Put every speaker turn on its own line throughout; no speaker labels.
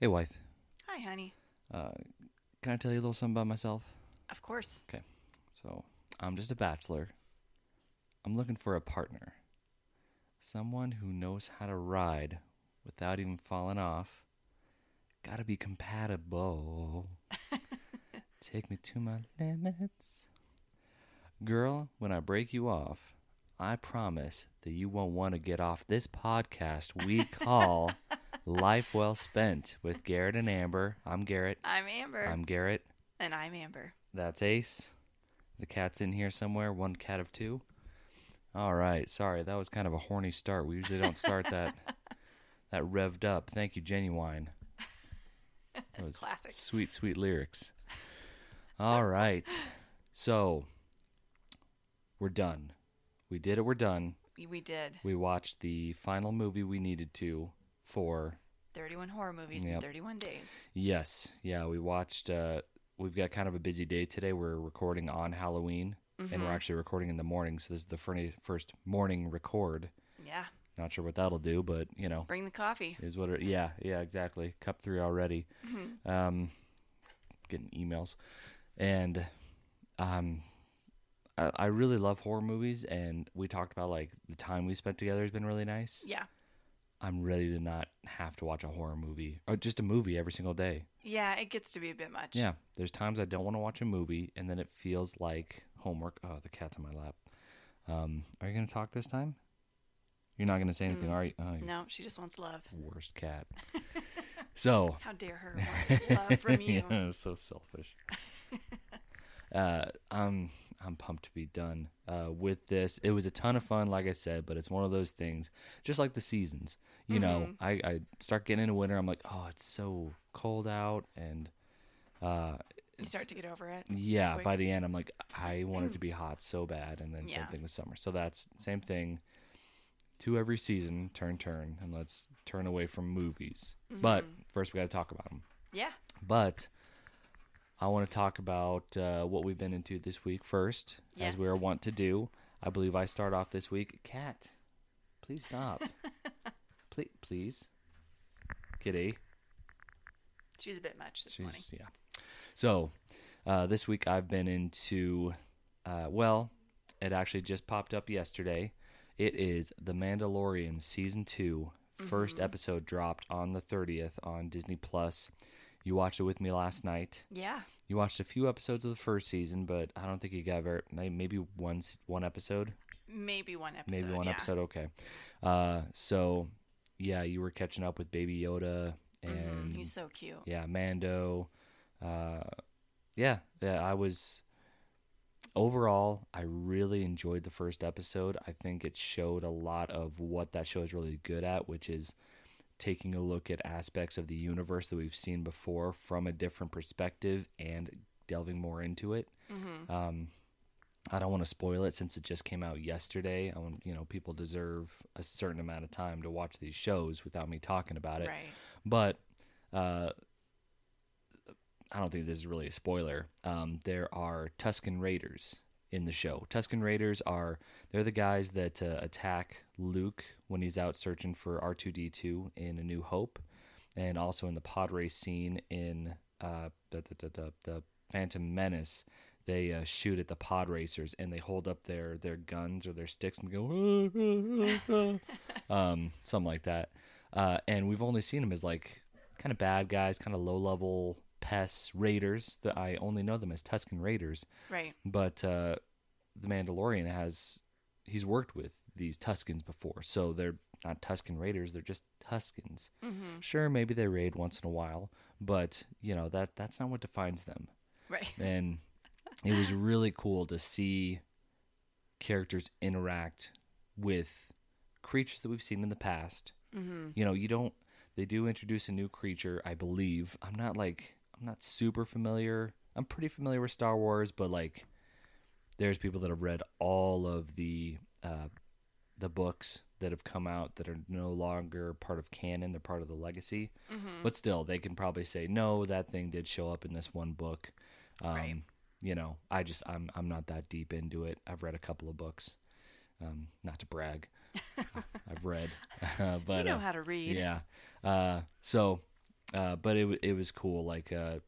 Hey, wife.
Hi, honey.
Uh, can I tell you a little something about myself?
Of course. Okay.
So, I'm just a bachelor. I'm looking for a partner. Someone who knows how to ride without even falling off. Gotta be compatible. Take me to my limits. Girl, when I break you off, I promise that you won't want to get off this podcast we call Life Well Spent with Garrett and Amber. I'm Garrett.
I'm Amber.
I'm Garrett.
and I'm Amber.
That's Ace. The cat's in here somewhere. One cat of two. All right. Sorry, that was kind of a horny start. We usually don't start that that revved up. Thank you, Ginuwine. That was
Classic.
Sweet, sweet lyrics. All right. So we're done. We did it. We're done.
We did
We watched the final movie we needed to for
31 horror movies
Yep.
in 31 days.
Yes, yeah, we watched. Uh, we've got kind of a busy day today. We're recording on Halloween, and we're actually recording in the morning. So this is the first morning record.
Yeah.
Not sure what that'll do, but you know,
Bring the coffee.
is what. It, yeah, yeah, exactly. Cup three already. Um, getting emails, and um, I, I really love horror movies, and we talked about like the time we spent together has been really nice.
Yeah.
I'm ready to not have to watch a horror movie or just a movie every single day.
Yeah, it gets to be a bit much.
Yeah, there's times I don't want to watch a movie, and then it feels like homework. Oh, the cat's on my lap. Um, are you going to talk this time? You're not going to say anything,
Mm.
are you? Oh,
No, she just wants love.
worst cat. so,
How dare her want love from you?
yeah, so selfish. uh, I'm I'm pumped to be done uh, with this. It was a ton of fun, like I said, but it's one of those things, just like the seasons. You know,
Mhm.
I, I start getting into winter. I'm like, oh, it's so cold out, and uh,
You start to get over it.
yeah, by the end, I'm like, I want it to be hot so bad, and then same thing with summer. So that's same thing. To every season, turn, turn, and let's turn away from movies. But
Mhm.
first, we got to talk about them.
Yeah.
But I want to talk about uh, what we've been into this week first, as we are wont to do. I believe I start off this week. Cat, please stop. please, please, kitty.
She's a bit much this morning.
Yeah. So uh, this week I've been into, uh, well, it actually just popped up yesterday. It is The Mandalorian season 2 First
Mhm.
episode dropped on the thirtieth on Disney Plus. You watched it with me last night.
Yeah.
You watched a few episodes of the first season, but I don't think you got very maybe one one episode,
Maybe one episode.
maybe one
yeah.
episode. Okay. Uh, so yeah, you were catching up with Baby Yoda
Mhm.
and
He's so cute.
yeah, Mando. Uh, yeah, yeah. I was overall. I really enjoyed the first episode. I think it showed a lot of what that show is really good at, which is taking a look at aspects of the universe that we've seen before from a different perspective and delving more into it.
hmm
Um, I don't want to spoil it since it just came out yesterday. I want you know people deserve a certain amount of time to watch these shows without me talking about it.
Right.
But uh, I don't think this is really a spoiler. Um, there are Tusken Raiders in the show. Tusken Raiders are they're the guys that uh, attack Luke when he's out searching for R two D two in A New Hope, and also in the pod race scene in uh, the, the, the, the, Phantom Menace. They uh, shoot at the pod racers and they hold up their, their guns or their sticks and go, um, something like that. Uh, and we've only seen them as like kind of bad guys, kind of low level pests, raiders. That I only know them as Tusken Raiders.
Right.
But uh, the Mandalorian has he's worked with these Tuskens before, so they're not Tusken Raiders. They're just Tuskens.
hmm
Sure, maybe they raid once in a while, but you know that that's not what defines them.
Right.
And it was really cool to see characters interact with creatures that we've seen in the past
hmm
you know you don't they do introduce a new creature i believe i'm not like i'm not super familiar. I'm pretty familiar with star wars but like there's people that have read all of the uh the books that have come out that are no longer part of canon. They're part of the legacy.
Hmm
but still they can probably say no that thing did show up in this one book. Um
Right.
you know i just i'm i'm not that deep into it. I've read a couple of books. Um not to brag. I've read, but
you know
uh,
how to read.
yeah. Uh, so Uh, but it it was cool. Like uh,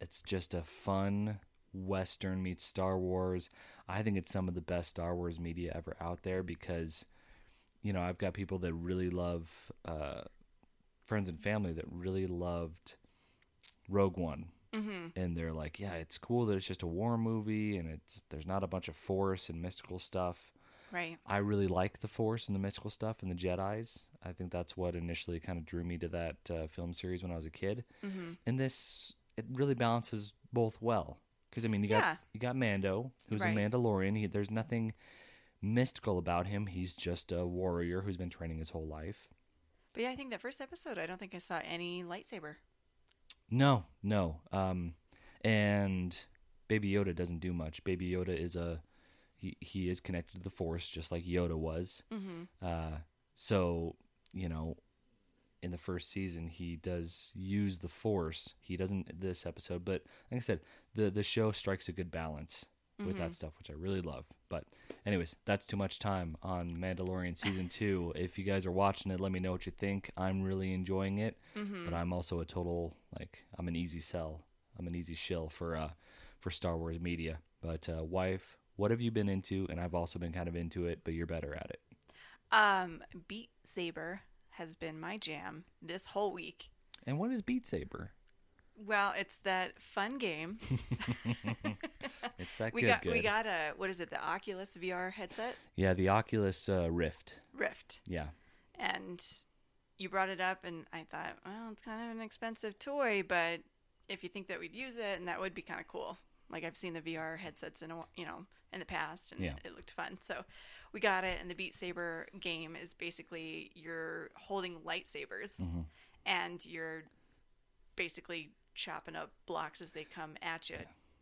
it's just a fun Western meets Star Wars. I think it's some of the best Star Wars media ever out there because, you know, I've got people that really love uh, friends and family that really loved Rogue One.
Mm-hmm.
and they're like, yeah, it's cool that it's just a war movie and it's there's not a bunch of force and mystical stuff.
Right.
I really like the force and the mystical stuff and the Jedi's. I think that's what initially kind of drew me to that uh, film series when I was a kid.
Mm-hmm.
And this it really balances both well because I mean you got
Yeah.
you got Mando who's
Right.
a Mandalorian. He, there's nothing mystical about him. He's just a warrior who's been training his whole life.
But yeah, I think that first episode, I don't think I saw any lightsaber.
No, no. Um, and Baby Yoda doesn't do much. Baby Yoda is a he. He is connected to the Force, just like Yoda was.
Mm-hmm.
Uh, so you know, in the first season, he does use the Force. He doesn't this episode, but like I said, the the show strikes a good balance with that stuff, which I really love. But anyways, that's too much time on Mandalorian season two. if you guys are watching it, let me know what you think. I'm really enjoying it, but I'm also a total like I'm an easy sell. I'm an easy shill for uh for Star Wars media. But uh, wife, what have you been into? And I've also been kind of into it, but you're better at it.
Um, Beat Saber has been my jam this whole week.
And what is Beat Saber?
Well, it's that fun game.
It's that
we
good.
got
good.
we got a what is it? The Oculus VR headset
yeah, the Oculus uh, Rift.
Rift,
Yeah,
and you brought it up, and I thought, well, it's kind of an expensive toy, but if you think that we'd use it, and that would be kind of cool. Like I've seen the VR headsets in a, you know in the past, and
Yeah.
it looked fun. So we got it, and the Beat Saber game is basically you're holding lightsabers,
Mm-hmm.
and you're basically chopping up blocks as they come at you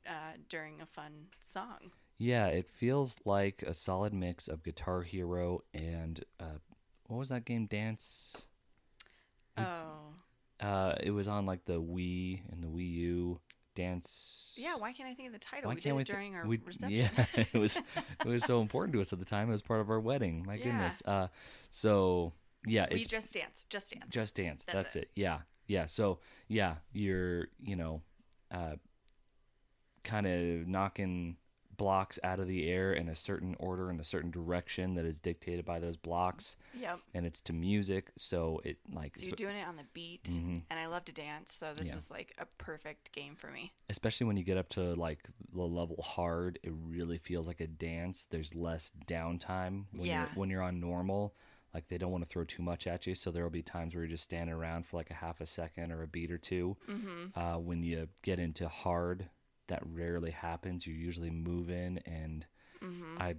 uh, during a fun song.
yeah. It feels like a solid mix of Guitar Hero and uh, what was that game? Dance.
Oh.
Uh, it was on like the Wii and the Wii U. Dance.
Yeah, why can't I think of the title?
Why
we
can't
did
we
during our
we-
reception.
Yeah, it was it was so important to us at the time. It was part of our wedding. My
Yeah.
goodness. Uh, so yeah,
we just dance, just dance.
Just Dance.
That's
That's,
it.
it. Yeah. Yeah. So yeah, you're you know, uh, kind of knocking blocks out of the air in a certain order in a certain direction that is dictated by those blocks,
Yep.
and it's to music. So it like
So you're doing it on the beat,
Mhm.
and I love to dance, so this
Yeah.
is like a perfect game for me.
especially when you get up to like the level hard, it really feels like a dance. There's less downtime when
Yeah.
you're when you're on normal. Like they don't want to throw too much at you, so there will be times where you're just standing around for like a half a second or a beat or 2
Mm-hmm.
Uh, when you get into hard, that rarely happens. You usually move in, and
Mm-hmm.
I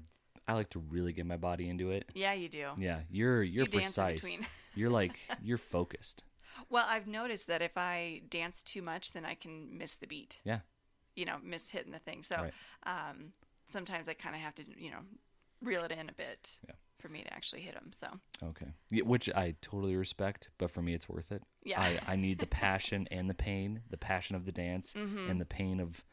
I like to really get my body into it.
Yeah, you do.
Yeah, you're you're
You
precise. you're like you're focused.
Well, I've noticed that if I dance too much, then I can miss the beat.
Yeah.
You know, miss hitting the thing. So
Right.
um, sometimes I kind of have to, you know, reel it in a bit
Yeah.
for me to actually hit them. So
Okay, yeah, which I totally respect, but for me, it's worth it.
Yeah.
I, I need the passion and the pain, the passion of the dance
Mm-hmm.
and the pain of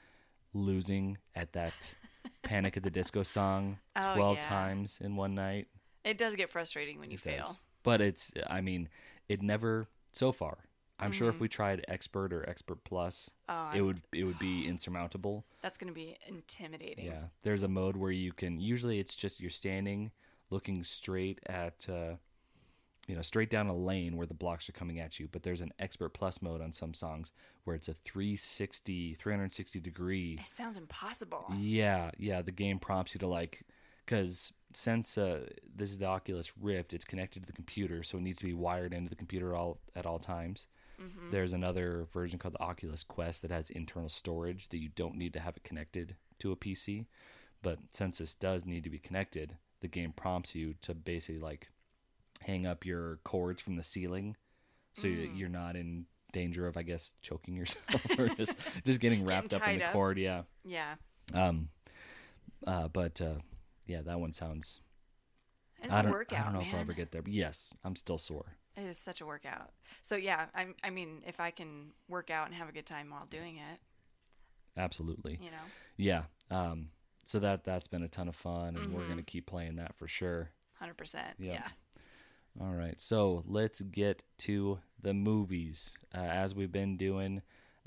losing at that Panic at the Disco song
Oh,
12
yeah.
times in one night.
it does get frustrating when you
It
fail.
does. But it's, I mean, it never, so far, I'm sure if
Mm-hmm.
we tried Expert or Expert Plus,
Oh,
it would it would be insurmountable.
That's going to be intimidating.
Yeah, there's a mode where you can. Usually, it's just you're standing, looking straight at, uh, you know, straight down a lane where the blocks are coming at you. But there's an expert plus mode on some songs where it's a 360, 360 degree.
It sounds impossible.
Yeah, yeah. The game prompts you to like, because since uh, this is the Oculus Rift, it's connected to the computer, so it needs to be wired into the computer all at all times.
Mm-hmm.
There's another version called the Oculus Quest that has internal storage that you don't need to have it connected to a PC. But since this does need to be connected, the game prompts you to basically like hang up your cords from the ceiling so
Mm.
you're not in danger of, I guess, choking yourself or just just getting wrapped up in the
up.
cord. Yeah.
Yeah.
Um. Uh. But uh. Yeah, that one sounds.
It's
I
a
don't.
workout,
I don't know
man.
if I'll ever get there. But yes, I'm still sore.
It is such a workout. So yeah, I'm, I mean, if I can work out and have a good time while doing it,
Absolutely.
you know,
Yeah. Um. So that that's been a ton of fun, and we're
Mhm.
gonna keep playing that for sure.
hundred percent.
Yeah.
Yeah.
All right, so let's get to the movies. Uh, as we've been doing,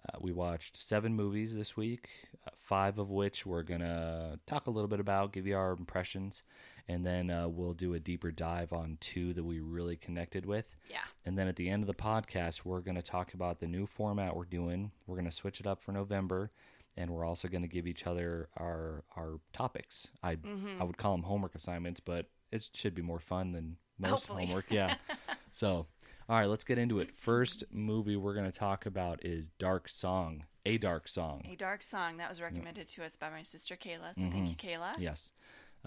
uh, we watched seven movies this week, uh, five of which we're going to talk a little bit about, give you our impressions, and then uh, we'll do a deeper dive on two that we really connected with.
Yeah.
And then at the end of the podcast, we're going to talk about the new format we're doing. We're going to switch it up for November, and we're also going to give each other our our topics. I
Mm-hmm.
I would call them homework assignments, but it should be more fun than most
Hopefully.
homework. Yeah. so, all right, let's get into it. First movie we're going to talk about is Dark Song, A Dark Song.
A dark song that was recommended to us by my sister Kayla. So thank you, Kayla.
Yes.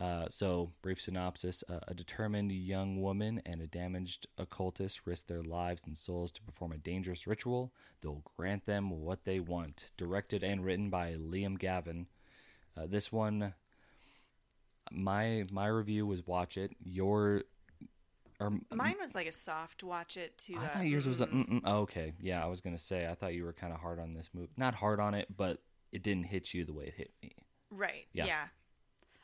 Uh, so, brief synopsis uh, A determined young woman and a damaged occultist risk their lives and souls to perform a dangerous ritual that will grant them what they want. Directed and written by Liam Gavin. Uh, this one, my my review was watch it. Your, or
Mine was like a soft watch it to.
I
uh,
thought yours was a,
mm,
mm-mm. oh, okay. Yeah, I was gonna say I thought you were kind of hard on this movie. Not hard on it, but it didn't hit you the way it hit me.
right.
Yeah.
Yeah.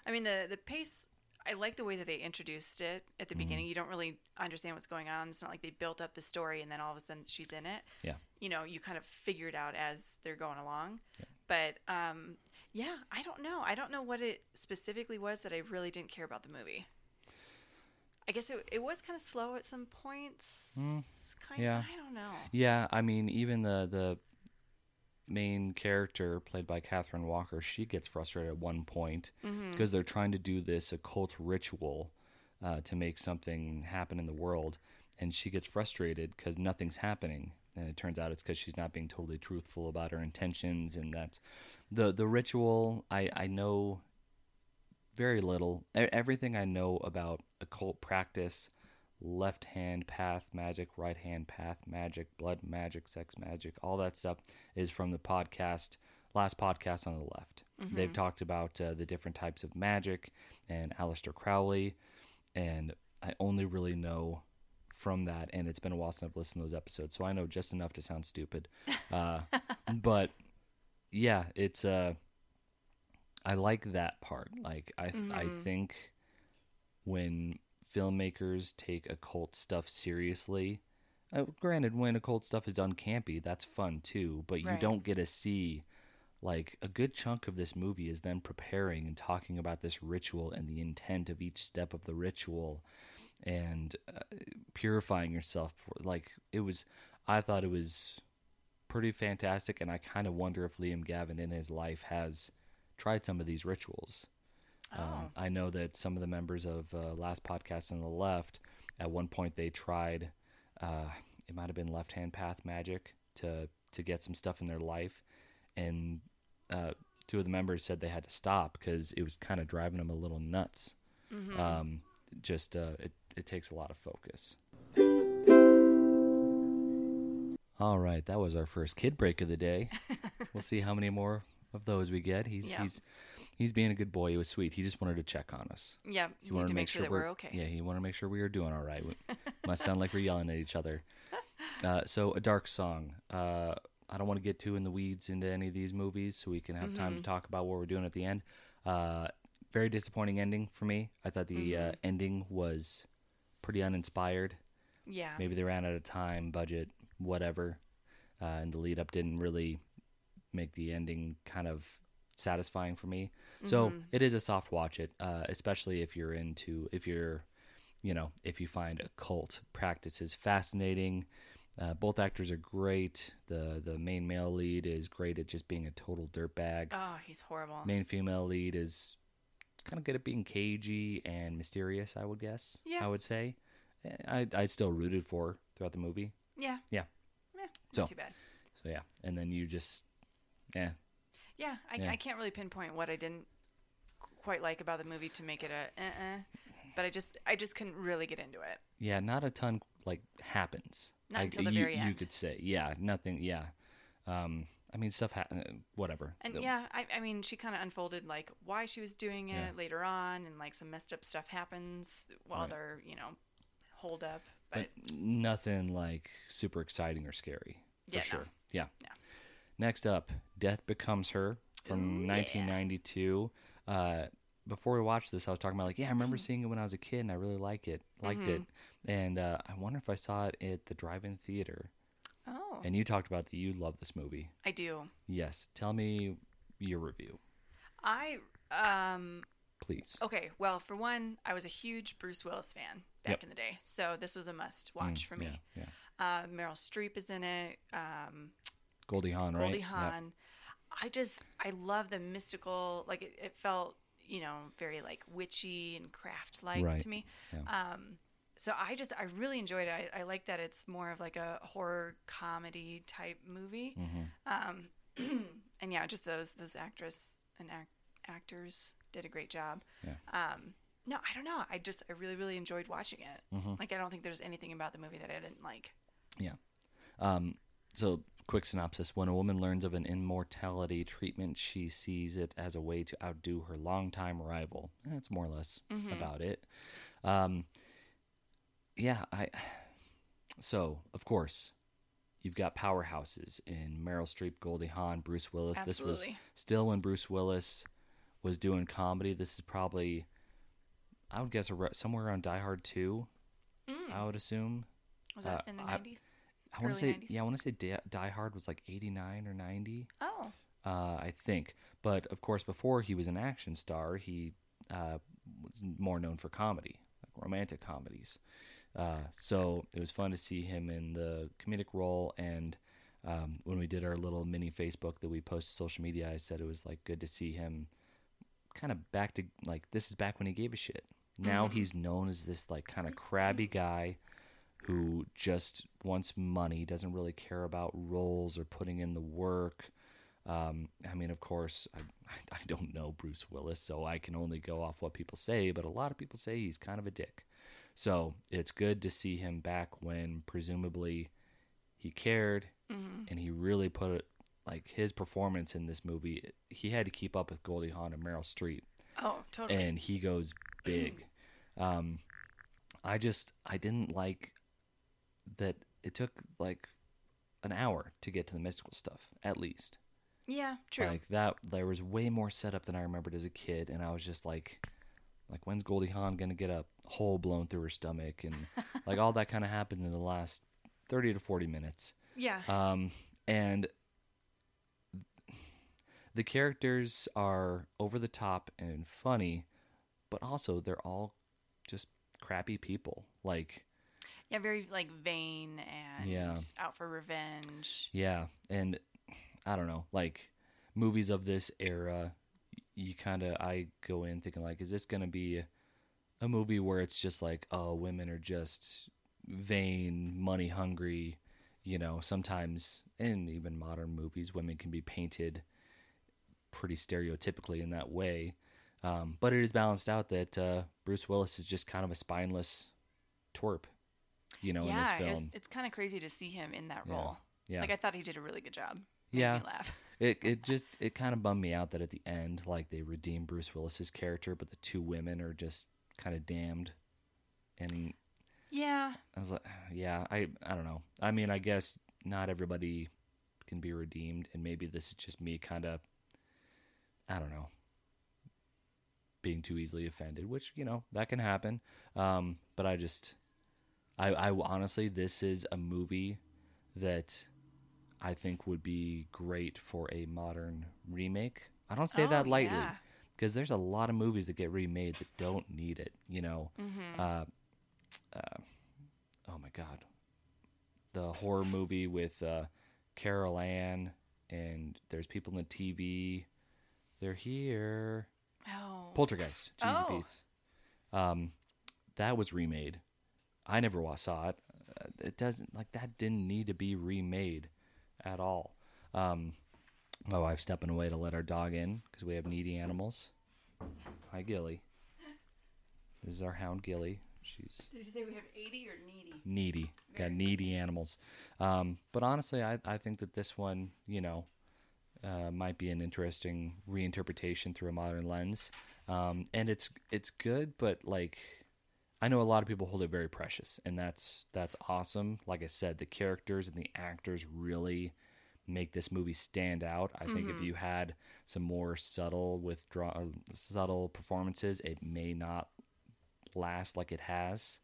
I mean the the pace. I like the way that they introduced it at the
Mm-hmm.
beginning. You don't really understand what's going on. It's not like they built up the story and then all of a sudden she's in it.
Yeah.
You know, you kind of figure it out as they're going along. Yeah. But um, yeah, I don't know. I don't know what it specifically was that I really didn't care about the movie. I guess it, it was kind of slow at some points. kind
Mm. yeah.
I don't know.
Yeah, I mean, even the the main character played by Catherine Walker, she gets frustrated at one point
Mm-hmm.
because they're trying to do this occult ritual uh, to make something happen in the world, and she gets frustrated because nothing's happening. And it turns out it's because she's not being totally truthful about her intentions, and that's the the ritual. I I know very little. Everything I know about occult practice, left hand path magic, right hand path magic, blood magic, sex magic, all that stuff is from the podcast, last podcast on the left. They've talked about uh, the different types of magic and Aleister Crowley, and I only really know from that, and it's been a while since I've listened to those episodes, so I know just enough to sound stupid. Uh, but yeah, it's uh, I like that part. Like I I think when filmmakers take occult stuff seriously, uh, granted, when occult stuff is done campy, that's fun too. But you
Right.
don't get to see like a good chunk of this movie is them preparing and talking about this ritual and the intent of each step of the ritual and uh, purifying yourself for like it was i thought it was pretty fantastic and i kind of wonder if liam gavin in his life has tried some of these rituals.
Oh.
um, i know that some of the members of uh, last podcast on the left at one point they tried uh, it might have been left hand path magic to to get some stuff in their life. And uh, two of the members said they had to stop because it was kind of driving them a little nuts. Um, just uh, it, it takes a lot of focus. All right that was our first kid break of the day. We'll see how many more of those we get. He's
Yeah.
he's he's being a good boy. He was sweet. He just wanted to check on us.
Yeah,
he wanted
to make sure that we're okay.
yeah he wanted to make sure we were doing all right. We- must sound like we're yelling at each other. Uh, so a dark song. Uh, i don't want to get too in the weeds into any of these movies so we can have time to
Mm-hmm.
talk about what we're doing at the end. Uh, very disappointing ending for me. I thought the uh,
Mm-hmm.
ending was pretty uninspired.
Yeah.
maybe they ran out of time budget whatever. Uh, and the lead up didn't really make the ending kind of satisfying for me so it is a soft watch it uh, especially if you're into if you're you know if you find occult practices fascinating uh, both actors are great the the main male lead is great at just being a total dirtbag
Oh, he's horrible.
main female lead is kind of good at being cagey and mysterious i would guess
Yeah.
i would say Eh, i i still rooted for throughout the movie
Yeah.
Yeah.
Yeah.
So-
Not too bad.
so yeah and then you just yeah
Yeah, I,
Yeah.
I can't really pinpoint what I didn't quite like about the movie to make it a uh-uh. But I just I just couldn't really get into it.
yeah not a ton like happens
Not
I-
until the
you,
very
you could say yeah nothing yeah um i mean stuff ha- uh, whatever
And yeah, I, I mean, she kind of unfolded like why she was doing it
Yeah.
later on, and like some messed up stuff happens while
Right.
they're you know hold up.
but
But
nothing like super exciting or scary for
Yeah, no.
sure yeah
No.
Next up death becomes her from
Ooh, yeah.
1992 uh before we watched this, I was talking about like, yeah, I remember seeing it when I was a kid, and I really like it, liked it, and uh, I wonder if I saw it at the drive-in theater.
Oh,
And you talked about that you love this movie.
I do.
Yes, tell me your review,
I um
please.
okay. Well, for one, I was a huge Bruce Willis fan back
Yep.
in the day, so this was a must watch
Mm,
for me.
Yeah, yeah.
Uh, Meryl Streep is in it. Um,
Goldie Hawn, right?
Goldie
Yep.
Hawn. I just I love the mystical. Like it, it felt you know very like witchy and craft like
Right.
to me.
Yeah.
Um, so I just I really enjoyed it. I, I like that it's more of like a horror comedy type movie.
Mhm.
Um, and yeah, just those those actress and act, actors did a great job.
Yeah.
Um, no, I don't know. I just I really really enjoyed watching it.
Mhm.
Like I don't think there's anything about the movie that I didn't like. Yeah.
Um, so, quick synopsis: When a woman learns of an immortality treatment, she sees it as a way to outdo her longtime rival. That's more or less
Mhm.
about it. Um, yeah, I. So, of course, you've got powerhouses in Meryl Streep, Goldie Hawn, Bruce Willis. This was still when Bruce Willis was doing comedy. This is probably, I would guess, somewhere around Die Hard Two.
Mm.
I would assume.
Was that
uh,
in the
I-
nineties?
I want to say,
90s?
yeah, I want to say Die, Die Hard was like 89 or 90,
Oh.
uh, I think. But of course, before he was an action star, he uh, was more known for comedy, like romantic comedies. Uh, so it was fun to see him in the comedic role. And um, when we did our little mini Facebook that we posted social media, I said it was like good to see him kind of back to like this is back when he gave a shit. Now
Mhm.
he's known as this like kind of crabby guy who just wants money, doesn't really care about roles or putting in the work. Um, I mean, of course, I, I don't know Bruce Willis, so I can only go off what people say, but a lot of people say he's kind of a dick. So it's good to see him back when presumably he cared
hmm
and he really put it like his performance in this movie. He had to keep up with Goldie Hawn and Meryl Streep
Oh, totally.
and he goes big. Um, I just I didn't like that it took like an hour to get to the mystical stuff at least.
yeah, true.
Like that, there was way more setup than I remembered as a kid, and I was just like, like when's Goldie Hawn gonna get a hole blown through her stomach, and like all that kind of happened in the last thirty to forty minutes.
yeah.
Um, and the characters are over the top and funny, but also they're all just crappy people. Like,
yeah, very like vain and
Yeah.
out for revenge.
yeah, and I don't know, like movies of this era, you kind of I go in thinking like, is this gonna be a movie where it's just like, oh, women are just vain, money hungry, you know, sometimes in even modern movies, women can be painted pretty stereotypically in that way. Um, but it is balanced out that uh, Bruce Willis is just kind of a spineless twerp, you know, in this
yeah,
film.
it's, it's kind of crazy to see him in that
Yeah.
role.
yeah,
Like I thought he did a really good job. Made
yeah.
me laugh.
It it just it kind of bummed me out that at the end, like they redeem Bruce Willis's character, but the two women are just kind of damned. And
Yeah,
I was like, yeah, I I don't know. I mean, I guess not everybody can be redeemed, and maybe this is just me kind of, I don't know, being too easily offended, which you know that can happen. Um, but I just, I I honestly, this is a movie that I think would be great for a modern remake. I don't say
Oh,
that lightly
yeah.
because there's a lot of movies that get remade that don't need it. You know,
Mm-hmm.
uh, uh, oh my god, the horror movie with uh, Carol Anne and there's people in the TV. They're here.
oh,
Poltergeist. Cheesy
Oh.
Pete's. Um, that was remade. I never saw it. Uh, it doesn't like that. Didn't need to be remade at all. Um, my wife's stepping away to let our dog in because we have needy animals. Hi, Gilly. This is our hound, Gilly. She's
did you say we have eighty or needy?
needy. Got
Very
needy animals. Um, but honestly, I, I think that this one, you know, uh, might be an interesting reinterpretation through a modern lens. Um, and it's it's good, but like I know a lot of people hold it very precious, and that's that's awesome. Like I said, the characters and the actors really make this movie stand out. I think if you had some more subtle withdraw uh, subtle performances, it may not last like it has.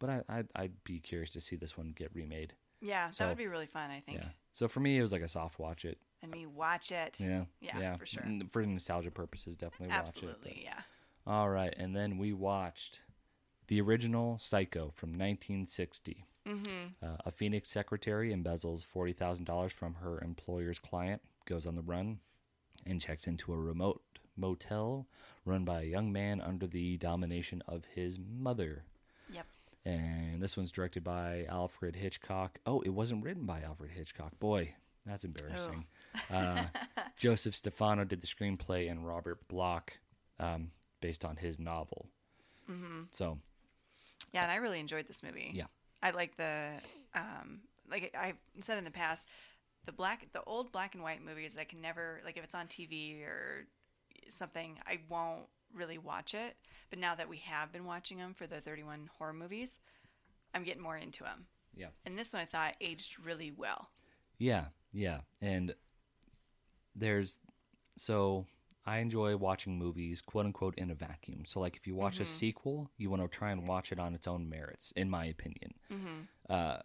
But I I'd, I'd be curious to see this one get remade.
Yeah,
So-
that would be really fun. I think.
Yeah. So for me, it was like a soft watch it.
And me watch it.
Yeah.
Yeah, for sure.
For nostalgia purposes, definitely watch it.
Absolutely. Yeah.
All right, and then we watched the original Psycho from 1960.
Mm-hmm.
Uh, a Phoenix secretary embezzles forty thousand dollars from her employer's client, goes on the run, and checks into a remote motel run by a young man under the domination of his mother.
Yep.
And this one's directed by Alfred Hitchcock. Oh, it wasn't written by Alfred Hitchcock. Boy, that's embarrassing. Uh, Joseph Stefano did the screenplay, and Robert Bloch, um, based on his novel.
Mm-hmm.
So,
Yeah, and I really enjoyed this movie.
Yeah.
I like the um like I said in the past, the black the old black and white movies I can never like if it's on TV or something, I won't really watch it. But now that we have been watching them for the 31 horror movies, I'm getting more into them.
yeah.
And this one I thought aged really well.
Yeah, yeah. And there's so I enjoy watching movies quote unquote in a vacuum. So like if you watch a sequel, you want to try and watch it on its own merits, in my opinion.
Mm-hmm.
Uh,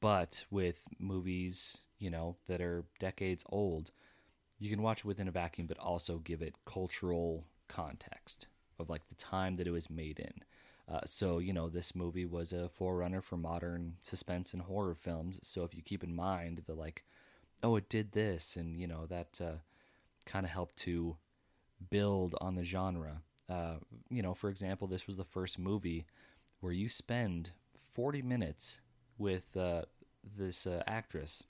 but with movies, you know, that are decades old, you can watch it within a vacuum, but also give it cultural context of like the time that it was made in. Uh, so you know, this movie was a forerunner for modern suspense and horror films. So if you keep in mind the like, oh, it did this, and you know that uh, kind of helped to build on the genre. Uh, you know, for example, this was the first movie where you spend 40 minutes with uh, this uh, actress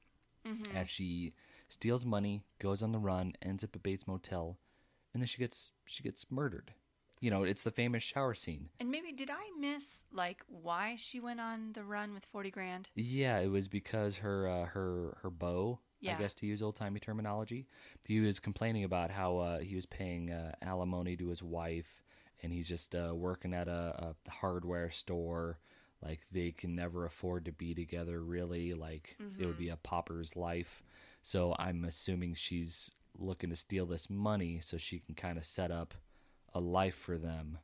Mm-hmm.
as she steals money, goes on the run, ends up at Bates Motel, and then she gets she gets murdered. You know, it's the famous shower scene.
And maybe did I miss like why she went on the run with 40 grand?
Yeah, it was because her uh, her her beau,
Yeah.
I guess to use old timey terminology, he was complaining about how uh, he was paying uh, alimony to his wife, and he's just uh, working at a, a hardware store. Like they can never afford to be together, really. Like it would be a pauper's life. So I'm assuming she's looking to steal this money so she can kind of set up a life for them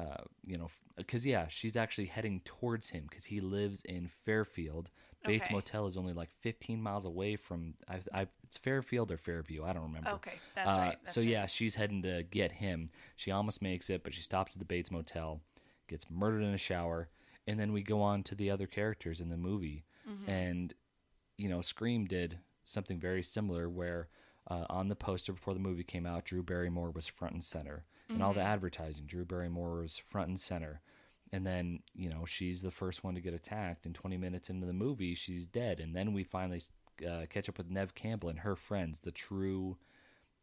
uh, you know, because yeah, she's actually heading towards him because he lives in Fairfield. Bates
Okay.
Motel is only like 15 miles away from. I, I, it's Fairfield or Fairview. I don't remember.
Okay, that's
Uh,
right. That's
so
right.
yeah, she's heading to get him. She almost makes it, but she stops at the Bates Motel, gets murdered in a shower, and then we go on to the other characters in the movie.
Mm-hmm.
And you know, Scream did something very similar where uh, on the poster before the movie came out, Drew Barrymore was front and center, and all the advertising, Drew Barrymore was front and center. And then, you know, she's the first one to get attacked. And 20 minutes into the movie, she's dead. And then we finally uh, catch up with Neve Campbell and her friends, the true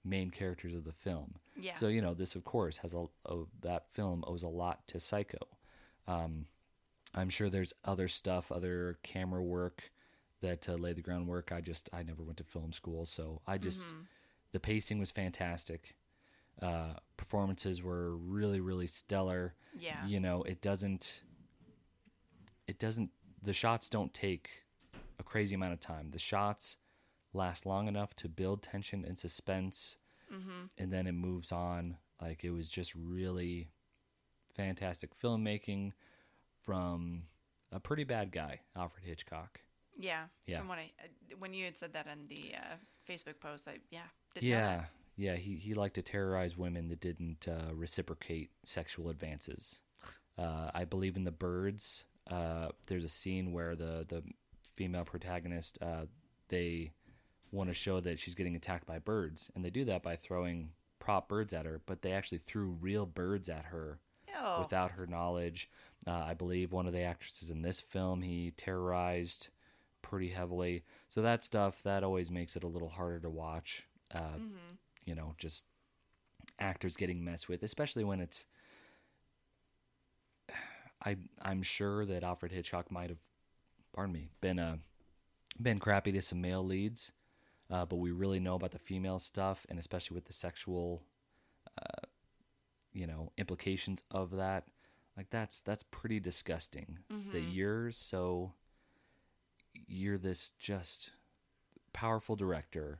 main characters of the film.
Yeah.
So you know, this of course has a, a that film owes a lot to Psycho. Um, I'm sure there's other stuff, other camera work that uh, laid the groundwork. I just I never went to film school, so I just
Mm-hmm.
the pacing was fantastic. Uh, performances were really really stellar.
Yeah.
You know, it doesn't it doesn't the shots don't take a crazy amount of time. The shots last long enough to build tension and suspense
Mm-hmm.
and then it moves on. Like it was just really fantastic filmmaking from a pretty bad guy, Alfred Hitchcock.
Yeah.
Yeah.
From what I uh, when you had said that in the uh, Facebook post, I yeah
Yeah. Yeah. He he liked to terrorize women that didn't uh, reciprocate sexual advances. Uh, I believe in the birds. Uh, there's a scene where the the female protagonist uh, they want to show that she's getting attacked by birds, and they do that by throwing prop birds at her. But they actually threw real birds at her
Ew.
without her knowledge. Uh, I believe one of the actresses in this film he terrorized pretty heavily. So that stuff that always makes it a little harder to watch. Uh,
Mm-hmm.
You know, just actors getting messed with, especially when it's. I I'm sure that Alfred Hitchcock might have, pardon me, been uh, been crappy to some male leads, uh, but we really know about the female stuff, and especially with the sexual uh, you know implications of that like that's that's pretty disgusting that
Mhm.
you're so you're this just powerful director.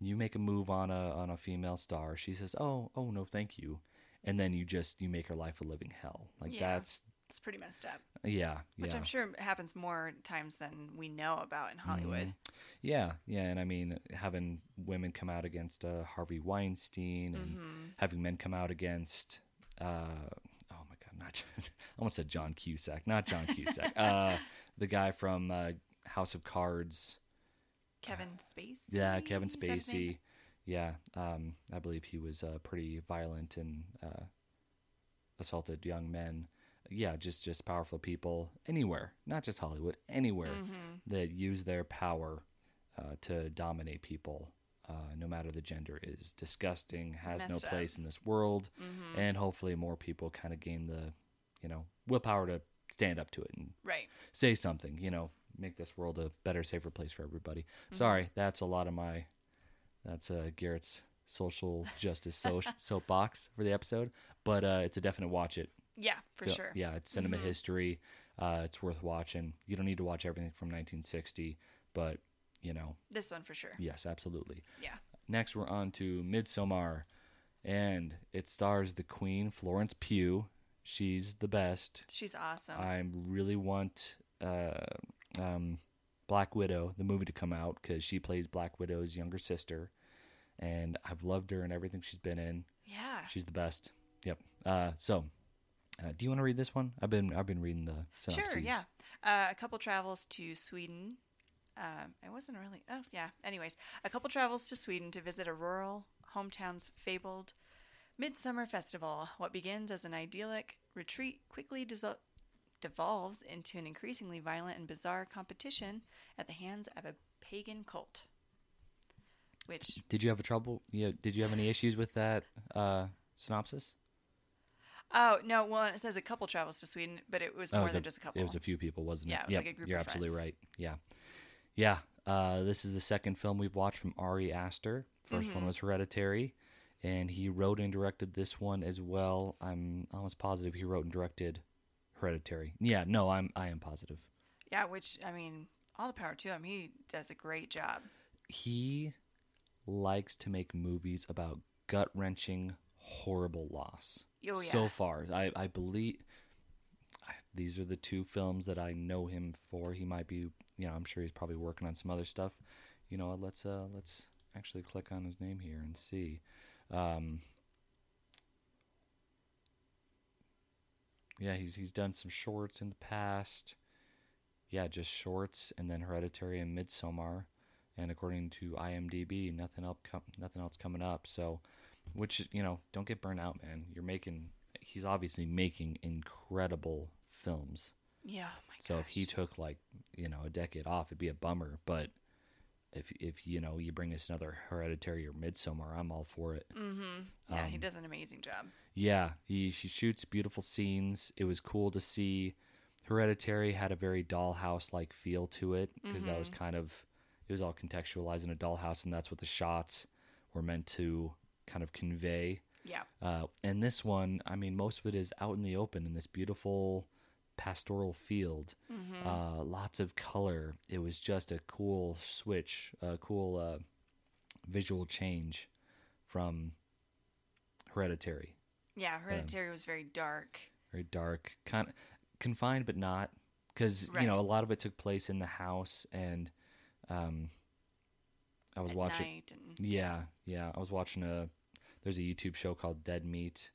You make a move on a on a female star. She says, "Oh, oh no, thank you," and then you just you make her life a living hell. Like
Yeah.
that's
It's pretty messed up.
yeah,
Which
yeah.
I'm sure happens more times than we know about in Hollywood.
Mhm. Yeah, yeah, and I mean having women come out against uh, Harvey Weinstein and
hmm
having men come out against uh, oh my god, not I almost said John Cusack, not John Cusack, uh, the guy from uh, House of Cards.
Kevin Spacey.
Yeah, Kevin
Is that his name?
Spacey. Yeah, um, I believe he was uh, pretty violent and uh, assaulted young men. Yeah, just just powerful people anywhere, not just Hollywood, anywhere
Mhm.
that use their power uh, to dominate people, uh, no matter the gender, is disgusting. Has no
Messed up.
place in this world,
Mhm.
and hopefully more people kind of gain the, you know, willpower to stand up to it and
Right.
say something, you know, make this world a better, safer place for everybody.
Mm-hmm.
Sorry, that's a lot of my, that's uh, Garrett's social justice so- soapbox for the episode, but uh, it's a definite watch it.
Yeah, for sure.
Yeah, it's cinema
Mhm.
history. Uh, it's worth watching. You don't need to watch everything from 1960, but you know,
This one for sure.
yes, absolutely.
Yeah.
Next, we're on to Midsommar, and it stars the Queen Florence Pugh. She's the best.
She's awesome.
I really want uh, um, Black Widow, the movie, to come out because she plays Black Widow's younger sister, and I've loved her and everything she's been in.
yeah.
She's the best. Yep. Uh, so, uh, do you want to read this one? I've been I've been reading the synopses.
Sure, yeah. Uh, a couple travels to Sweden. Um, I wasn't really. Oh, yeah. Anyways, a couple travels to Sweden to visit a rural hometown's fabled Midsummer Festival. What begins as an idyllic retreat quickly dissol- devolves into an increasingly violent and bizarre competition at the hands of a pagan cult. Which,
Did you have a trouble? Yeah. Did you have any issues with that uh, synopsis?
oh no, well it says a couple travels to Sweden, but it was
Oh, it
more
was
than
a-
just a couple.
It was a few people, wasn't
Yeah,
it?
it was
Yep,
like a group
You're absolutely
friends.
right. Yeah. Yeah. Uh, this is the second film we've watched from Ari Aster. 1st
Mm-hmm.
one was Hereditary, and he wrote and directed this one as well. I'm almost positive he wrote and directed Hereditary. Yeah, no, I'm I am positive.
yeah, which I mean, all the power to him. He does a great job.
He likes to make movies about gut wrenching, horrible loss.
Oh, yeah.
So far, I I believe I, these are the two films that I know him for. He might be, you know, I'm sure he's probably working on some other stuff. You know, let's uh let's actually click on his name here and see. Um, yeah, he's he's done some shorts in the past. Yeah, just shorts, and then Hereditary and Midsommar, and according to IMDb, nothing else com- nothing else coming up. So, which you know, don't get burnt out, man. You're making. He's obviously making incredible films.
Yeah. Oh
So if he took like you know a decade off, it'd be a bummer. But if if you know you bring us another Hereditary or Midsommar, I'm all for it.
Mm-hmm. Yeah, he
Um,
does an amazing job.
Yeah, he he shoots beautiful scenes. It was cool to see. Hereditary had a very dollhouse like feel to it because that was kind of it was all contextualized in a dollhouse, and that's what the shots were meant to kind of convey.
Yeah.
Uh, and this one, I mean, most of it is out in the open in this beautiful pastoral field.
Mm-hmm.
Uh, lots of color. It was just a cool switch, a cool uh, visual change from Hereditary.
Yeah, Hereditary was very dark.
Very dark, kind of confined, but not because
Right.
you know a lot of it took place in the house, and um, I was
at
watching.
and
Yeah, yeah. I was watching a. There's a YouTube show called Dead Meat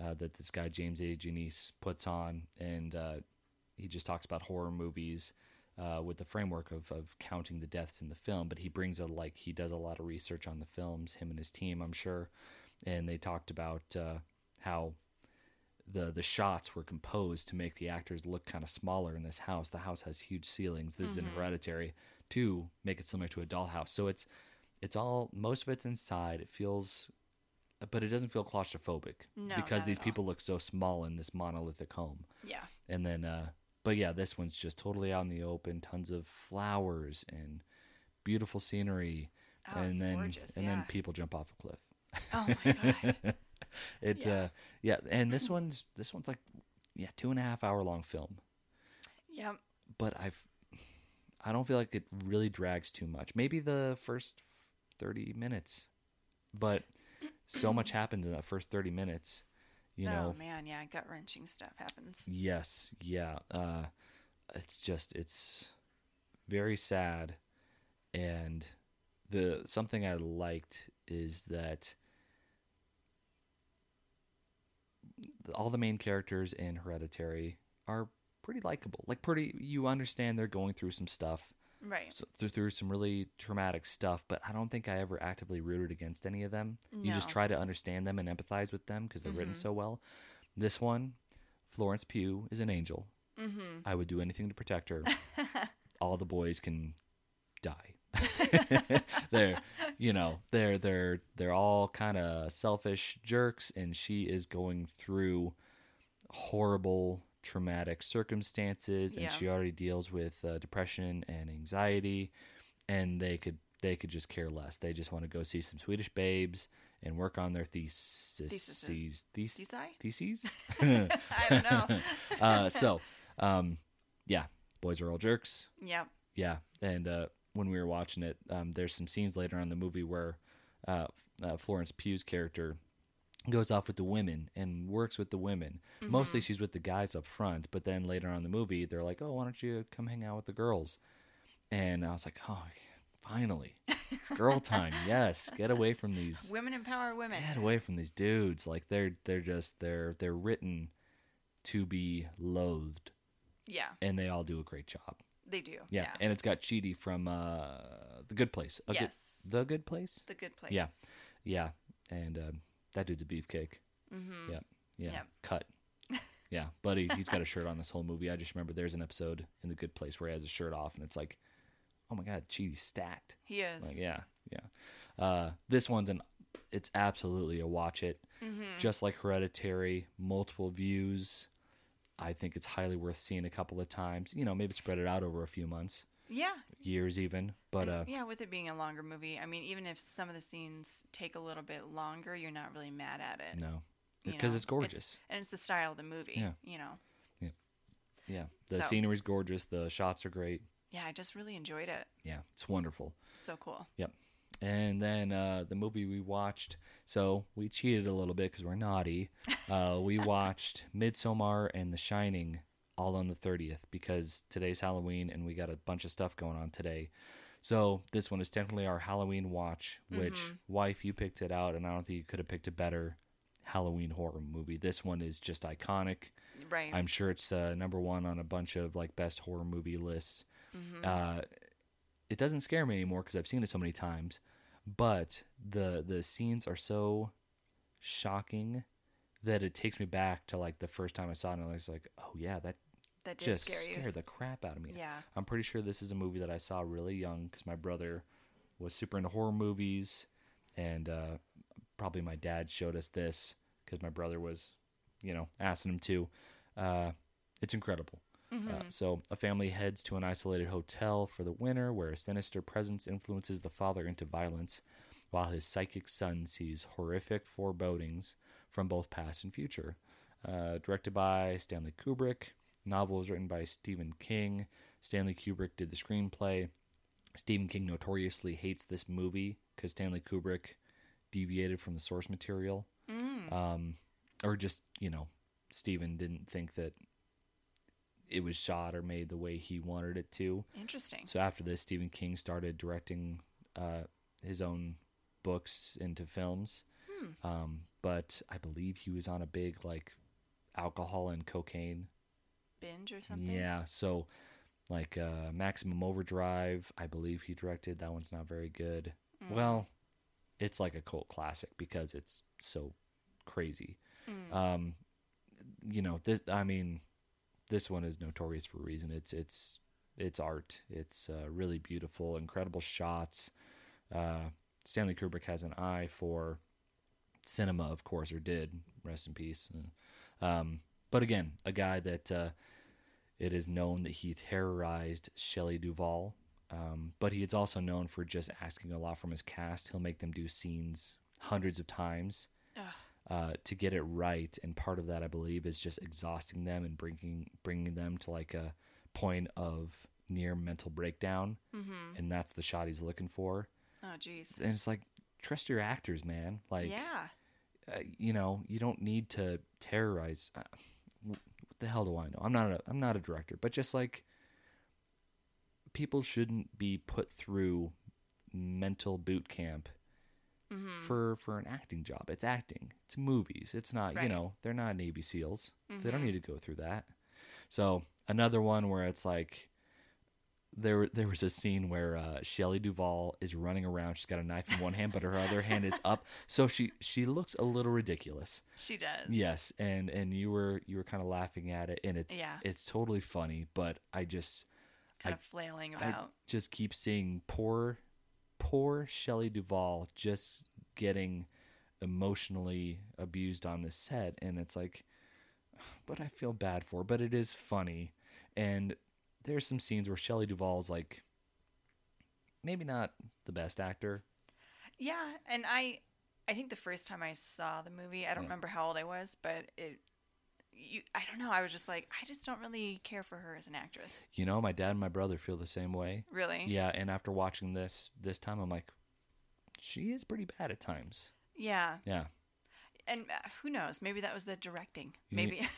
uh, that this guy James A. Janisse puts on, and uh, he just talks about horror movies uh, with the framework of of counting the deaths in the film. But he brings a like he does a lot of research on the films. Him and his team, I'm sure, and they talked about uh, how the the shots were composed to make the actors look kind of smaller in this house. The house has huge ceilings. This is in Hereditary to make it similar to a dollhouse. So it's it's all most of it's inside. It feels, but it doesn't feel claustrophobic
No,
because these people look so small in this monolithic home.
yeah.
And then, uh, but yeah, this one's just totally out in the open. Tons of flowers and beautiful scenery.
Oh,
and
it's
then
gorgeous,
and
yeah.
then people jump off a cliff.
Oh my god.
It
Yeah.
uh yeah, and this one's this one's like yeah, two and a half hour long film.
yeah.
But I've I don't feel like it really drags too much. Maybe the first 30 minutes, but so much happens in that first 30 minutes. You know,
oh man, yeah, gut wrenching stuff happens.
Yes, yeah. Uh, it's just it's very sad, and the something I liked is that all the main characters in Hereditary are pretty likable. Like pretty, you understand they're going through some stuff,
Right.
so, through, through some really traumatic stuff. But I don't think I ever actively rooted against any of them. You just try to understand them and empathize with them because they're written so well. This one, Florence Pugh is an angel.
Mm-hmm.
I would do anything to protect her. All the boys can die. they're, you know, they're they're they're all kind of selfish jerks, and she is going through horrible, traumatic circumstances, and
Yeah.
she already deals with uh, depression and anxiety, and they could they could just care less. They just want to go see some Swedish babes and work on their theses,
Theses.
theses, theses.
I don't know.
uh, so, um, yeah, boys are all jerks.
yeah
Yeah, and uh, when we were watching it, um, there's some scenes later on in the movie where uh, uh, Florence Pugh's character goes off with the women and works with the women. Mostly she's with the guys up front, but then later on in the movie, they're like, "Oh, why don't you come hang out with the girls?" And I was like, "Oh, finally, girl time! Yes, get away from these."
Women empower women.
get away from these dudes like they're they're just they're they're written to be loathed
Yeah,
and they all do a great job
they do.
yeah, and it's got Chidi from uh the good place A Good-
Yes.
the good place
the good place.
Yeah. yeah and um, that dude's a beefcake
Mm-hmm.
yeah yeah
Yep.
cut yeah buddy he's got a shirt on this whole movie i just remember there's an episode in the good place where he has his shirt off and it's like oh my god Chidi's stacked
He is.
like yeah yeah uh this one's an it's absolutely a watch it
Mm-hmm.
just like Hereditary, multiple views. I think it's highly worth seeing a couple of times. You know, maybe spread it out over a few months,
Yeah.
years even. But uh,
yeah, with it being a longer movie, I mean, even if some of the scenes take a little bit longer, you're not really mad at it.
no, because it's gorgeous.
and it's the style of the movie.
Yeah.
You know.
yeah, the
So-
scenery's gorgeous. The shots are great.
Yeah, I just really enjoyed it.
Yeah, it's wonderful.
So cool.
Yep. And then uh, the movie we watched, so we cheated a little bit because we're naughty. Uh, we watched Midsommar and The Shining all on the 30th because today's Halloween and we got a bunch of stuff going on today. So this one is technically our Halloween watch, which, wife, you picked it out, and I don't think you could have picked a better Halloween horror movie. This one is just iconic.
Right.
I'm sure it's uh, number one on a bunch of like best horror movie lists. Uh, it doesn't scare me anymore because I've seen it so many times, but the the scenes are so shocking that it takes me back to like the first time I saw it, and I was like, oh yeah, that
that did
just
scare
scared the crap out of me.
Yeah.
I'm pretty sure this is a movie that I saw really young because my brother was super into horror movies, and uh, probably my dad showed us this because my brother was, you know, asking him to. Uh, it's incredible. Uh, so, a family heads to an isolated hotel for the winter where a sinister presence influences the father into violence, while his psychic son sees horrific forebodings from both past and future. Uh, directed by Stanley Kubrick. Novel was written by Stephen King. Stanley Kubrick did the screenplay. Stephen King notoriously hates this movie because Stanley Kubrick deviated from the source material. Um, or just, you know, Stephen didn't think that it was shot or made the way he wanted it to.
Interesting.
So after this, Stephen King started directing uh, his own books into films. Um, but I believe he was on a big like alcohol and cocaine.
Binge or something.
Yeah. So like uh, Maximum Overdrive, I believe he directed. That one's not very good. Well, it's like a cult classic because it's so crazy. Um, you know this. I mean, this one is notorious for a reason. It's it's it's art. It's uh, really beautiful, incredible shots. Uh, Stanley Kubrick has an eye for cinema, of course, or did. Rest in peace. Uh, Um, but again, a guy that uh, it is known that he terrorized Shelley Duvall. Um, but he is also known for just asking a lot from his cast. He'll make them do scenes hundreds of times uh, to get it right, and part of that, I believe, is just exhausting them and bringing bringing them to like a point of near mental breakdown,
Mm-hmm.
and that's the shot he's looking for.
Oh, jeez.
And it's like, trust your actors, man. Like,
yeah.
uh, you know, you don't need to terrorize. Uh, the hell do I know? I'm not a I'm not a director, but just like people shouldn't be put through mental boot camp
Mm-hmm.
for for an acting job. It's acting. It's movies. It's not, you know, they're not Navy SEALs. They don't
Mhm.
need to go through that. So, another one where it's like there there was a scene where uh, Shelley Duvall is running around. She's got a knife in one hand, but her other hand is up. So she she looks a little ridiculous.
She does.
Yes, and and you were you were kind of laughing at it, and it's
Yeah.
it's totally funny. But I just
Kind
I-
of flailing
I
about.
just keep seeing poor poor Shelley Duvall just getting emotionally abused on this set, and it's like, but I feel bad for. her, But it is funny, and there's some scenes where Shelley Duvall's like maybe not the best actor.
Yeah, and I, I think the first time I saw the movie, I don't
Yeah.
remember how old I was, but it, you, I don't know. I was just like, I just don't really care for her as an actress.
You know, my dad and my brother feel the same way.
Really?
Yeah, and after watching this this time, I'm like, she is pretty bad at times.
Yeah.
Yeah,
And uh, who knows? Maybe that was the directing. Maybe.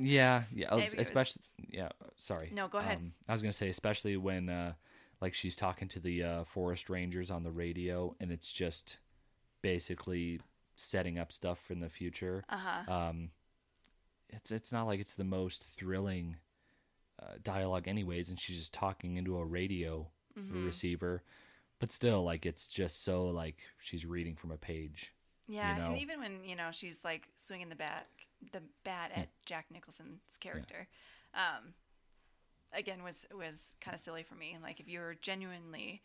Yeah, yeah.
Maybe it was-
Especially, yeah. Sorry.
No, go ahead.
Um, I was gonna say, especially when, uh, like, she's talking to the uh, forest rangers on the radio, and it's just basically setting up stuff in the future.
uh huh.
Um, it's it's not like it's the most thrilling uh, dialogue, anyways, and she's just talking into a radio
Mm-hmm.
receiver, but still, like, it's just so like she's reading from a page.
Yeah,
know.
and even when you know she's like swinging the bat, the bat at Jack Nicholson's character, um, again was was kind of silly for me. Like if you were genuinely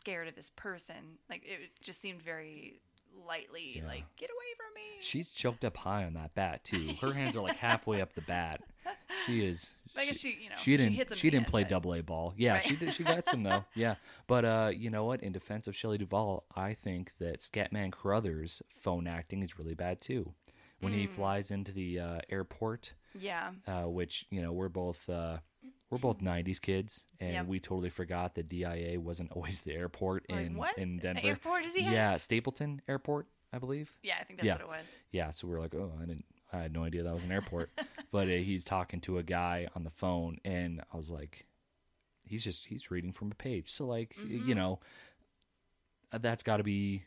scared of this person, like it just seemed very lightly,
Yeah.
like get away from me.
She's choked up high on that bat too. Her hands are like halfway up the bat. She is.
I guess she, you know,
she
she
didn't.
hits
She, didn't play
but-
double A ball. Yeah,
Right.
she did. She got some though. Yeah, but uh, you know what? In defense of Shelley Duvall, I think that Scatman Crothers' phone acting is really bad too. When
Mm.
he flies into the uh, airport,
Yeah,
uh, which you know we're both uh, we're both '90s kids, and
Yep.
we totally forgot that DIA wasn't always the airport
Like,
in
what
in Denver.
airport is he at?
Yeah, Stapleton Airport, I believe.
yeah, I think that's
Yeah.
what it was.
Yeah, so we're like, oh, I didn't, I had no idea that was an airport. but uh, he's talking to a guy on the phone, and I was like, he's just he's reading from a page. So like,
Mm-hmm.
you know, uh, that's got to be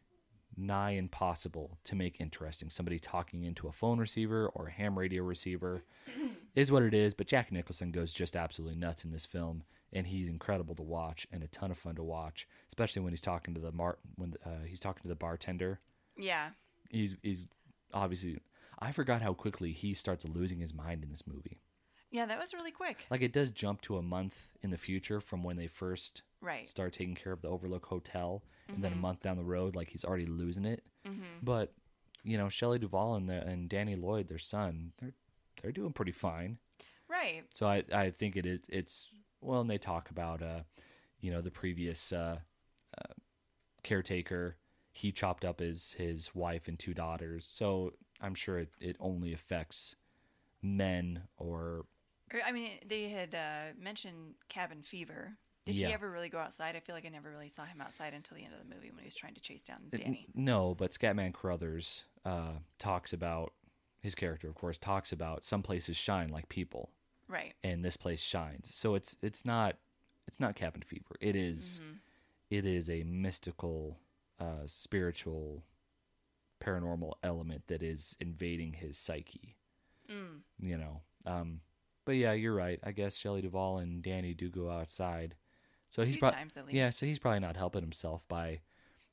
nigh impossible to make interesting. Somebody talking into a phone receiver or a ham radio receiver is what it is. But Jack Nicholson goes just absolutely nuts in this film, and he's incredible to watch and a ton of fun to watch, especially when he's talking to the mar- when uh, he's talking to the bartender
Yeah,
he's he's obviously I forgot how quickly he starts losing his mind in this movie.
yeah, that was really quick.
Like it does jump to a month in the future from when they first
Right.
start taking care of the Overlook Hotel, and then a month down the road, like he's already losing it.
Mm-hmm.
But you know, Shelley Duvall and the, and Danny Lloyd, their son, they're they're doing pretty fine.
Right.
So I I think it is it's well, and they talk about uh, you know, the previous uh, uh caretaker. He chopped up his his wife and two daughters. So I'm sure it, it only affects men or
Or, I mean, they had uh, mentioned cabin fever. Did
Yeah.
he ever really go outside? I feel like I never really saw him outside until the end of the movie when he was trying to chase down Danny.
No, but Scatman Crothers uh, talks about his character, of course, talks about some places shine like people,
Right.
and this place shines. So it's it's not it's not cabin fever. It is-
Mm-hmm.
it is a mystical, uh, spiritual, paranormal element that is invading his psyche.
Mm.
You know. Um, but yeah, you're right. I guess Shelley Duvall and Danny do go outside. So he's probably
times at least.
yeah, so he's probably not helping himself by,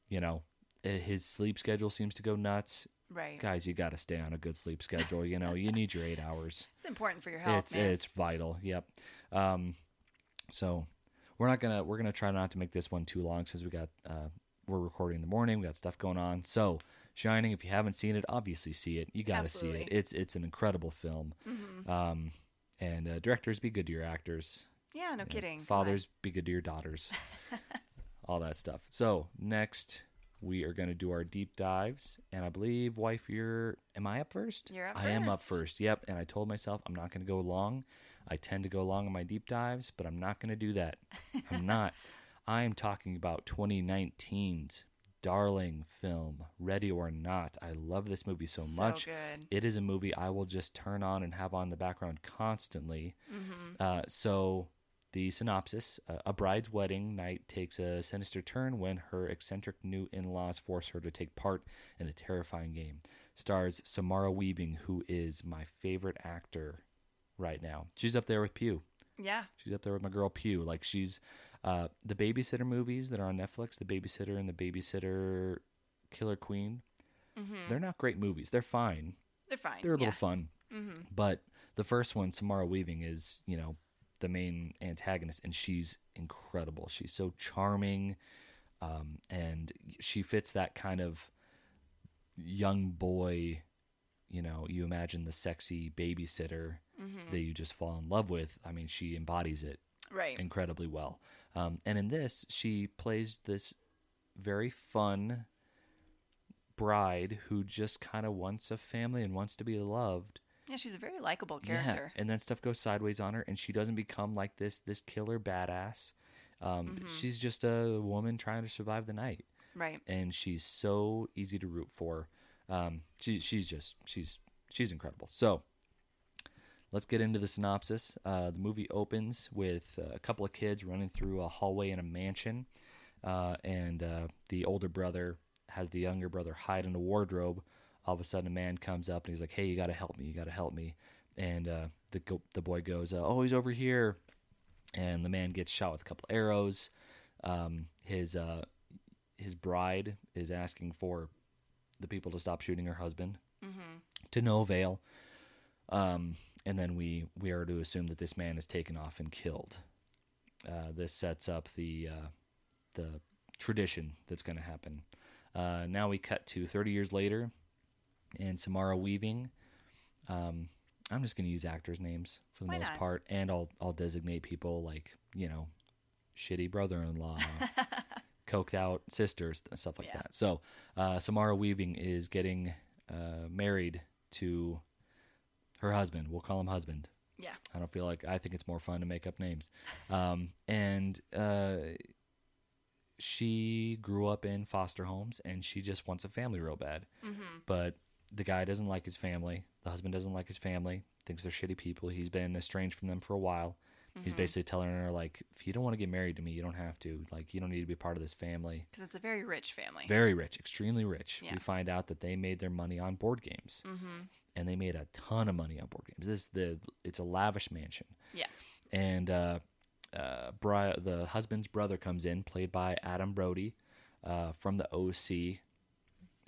you know, uh, his sleep schedule seems to go nuts.
Right.
Guys, you got to stay on a good sleep schedule. You know, you need your eight hours.
It's important for your health,
it's
man.
it's vital. Yep. Um, so we're not gonna we're gonna try not to make this one too long since we got uh, we're recording in the morning. We got stuff going on. So Shining, if you haven't seen it, obviously see it. You got to see it. It's it's an incredible film.
Mhm.
Um, and uh, directors, be good to your actors.
Yeah, no kidding. Come on.
Fathers, be good to your daughters. All that stuff. So next we are going to do our deep dives. And I believe, wife, you're. Am I up first?
You're up
I am up
first.
first. Yep. And I told myself I'm not going to go long. I tend to go long on my deep dives, but I'm not going to do that. I'm not. I am talking about 2019's darling film, Ready or Not. I love this movie so, much.
good.
It is a movie I will just turn on and have on the background constantly.
Mm-hmm.
Uh, so, the synopsis uh, A bride's wedding night takes a sinister turn when her eccentric new in laws force her to take part in a terrifying game. Stars Samara Weaving, who is my favorite actor right now. She's up there with Pugh.
Yeah.
She's up there with my girl Pugh. Like, she's uh, the babysitter movies that are on Netflix, The Babysitter and The Babysitter Killer Queen.
Mm-hmm.
They're not great movies. They're fine.
They're fine.
They're a little
yeah.
fun.
Mm-hmm.
But the first one, Samara Weaving, is you know the main antagonist, and she's incredible. She's so charming, um, and she fits that kind of young boy. You know, you imagine the sexy babysitter
Mm-hmm.
that you just fall in love with. I mean, she embodies it
Right.
incredibly well. Um, and in this, she plays this very fun bride who just kind of wants a family and wants to be loved.
Yeah, she's a very likable character.
Yeah, and then stuff goes sideways on her, and she doesn't become like this this killer badass. Um,
Mhm.
She's just a woman trying to survive the night,
Right.
and she's so easy to root for. Um, she, she's just she's she's incredible. So let's get into the synopsis. Uh, the movie opens with uh, a couple of kids running through a hallway in a mansion, uh, and uh, the older brother has the younger brother hide in a wardrobe. All of a sudden, a man comes up and he's like, "Hey, you got to help me! You got to help me!" And uh, the go- the boy goes, uh, "Oh, he's over here," and the man gets shot with a couple arrows. Um, his uh, his bride is asking for the people to stop shooting her husband
Mm-hmm.
to no avail. Um, and then we we are to assume that this man is taken off and killed. Uh, this sets up the uh, the tradition that's going to happen. Uh, now we cut to 30 years later, and Samara Weaving. Um, I'm just going to use actors' names for the
Why
most
not?
part, and I'll I'll designate people like you know, shitty brother-in-law, coked out sisters, stuff like
Yeah.
that. So uh, Samara Weaving is getting uh, married to her husband. We'll call him husband.
Yeah.
I don't feel like I think it's more fun to make up names. Um, and uh, she grew up in foster homes, and she just wants a family real bad.
Mm-hmm.
But the guy doesn't like his family. The husband doesn't like his family. Thinks they're shitty people. He's been estranged from them for a while. He's
Mhm.
basically telling her like, if you don't want to get married to me, you don't have to. Like, you don't need to be part of this family.
Because it's a very rich family.
Very rich, extremely rich.
Yeah.
We find out that they made their money on board games,
mm-hmm.
and they made a ton of money on board games. This the it's a lavish mansion.
Yeah.
And uh, uh, Bri- the husband's brother comes in, played by Adam Brody, uh, from the OC.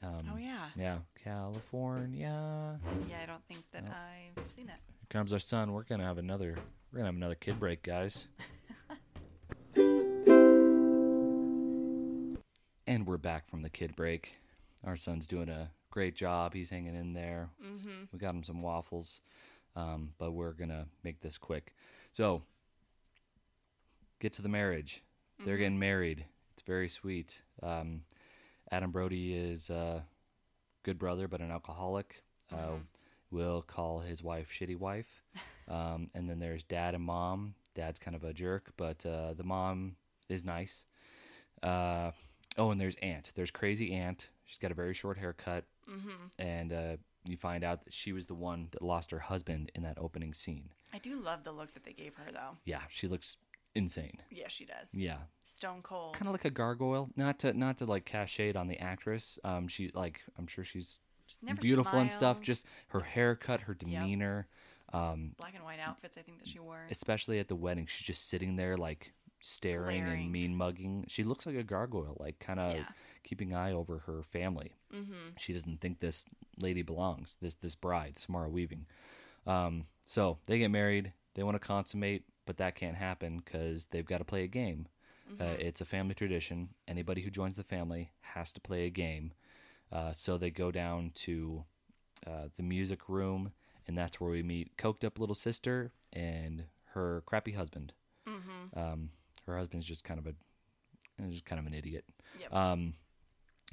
Um,
Oh yeah.
yeah, California.
Yeah, I don't think that
No.
I've seen that.
Here comes our son. We're gonna have another. We're gonna have another kid break, guys. and we're back from the kid break. Our son's doing a great job. He's hanging in there.
Mm-hmm.
We got him some waffles, um, but we're gonna make this quick. So, get to the marriage. They're getting married. It's very sweet. Um, Adam Brody is a good brother, but an alcoholic. Uh,
Mhm.
we'll call his wife Shitty Wife. Um, and then there's dad and mom. Dad's kind of a jerk, but uh, the mom is nice. Uh, oh, and there's Aunt. There's Crazy Aunt. She's got a very short haircut
Mm-hmm.
and uh, you find out that she was the one that lost her husband in that opening scene.
I do love the look that they gave her, though.
Yeah, she looks insane.
Yeah, she does.
Yeah,
Stone cold.
kind of like a gargoyle. Not to not to like cast shade on the actress. Um, she like I'm sure she's
Just never
beautiful and stuff.
smiles.
Just her haircut, her demeanor. Um,
black and white outfits. I think that she wore.
especially at the wedding, she's just sitting there like staring
Glaring.
and mean mugging. She looks like a gargoyle, like kind of
Yeah.
keeping eye over her family.
Mm-hmm.
she doesn't think this lady belongs this this bride samara weaving um, so they get married they want to consummate but that can't happen because they've got to play a game uh,
Mm-hmm.
it's a family tradition anybody who joins the family has to play a game uh, so they go down to uh, the music room and that's where we meet coked up little sister and her crappy husband
Mm-hmm.
um, her husband's just kind of a just kind of an idiot
Yep.
um,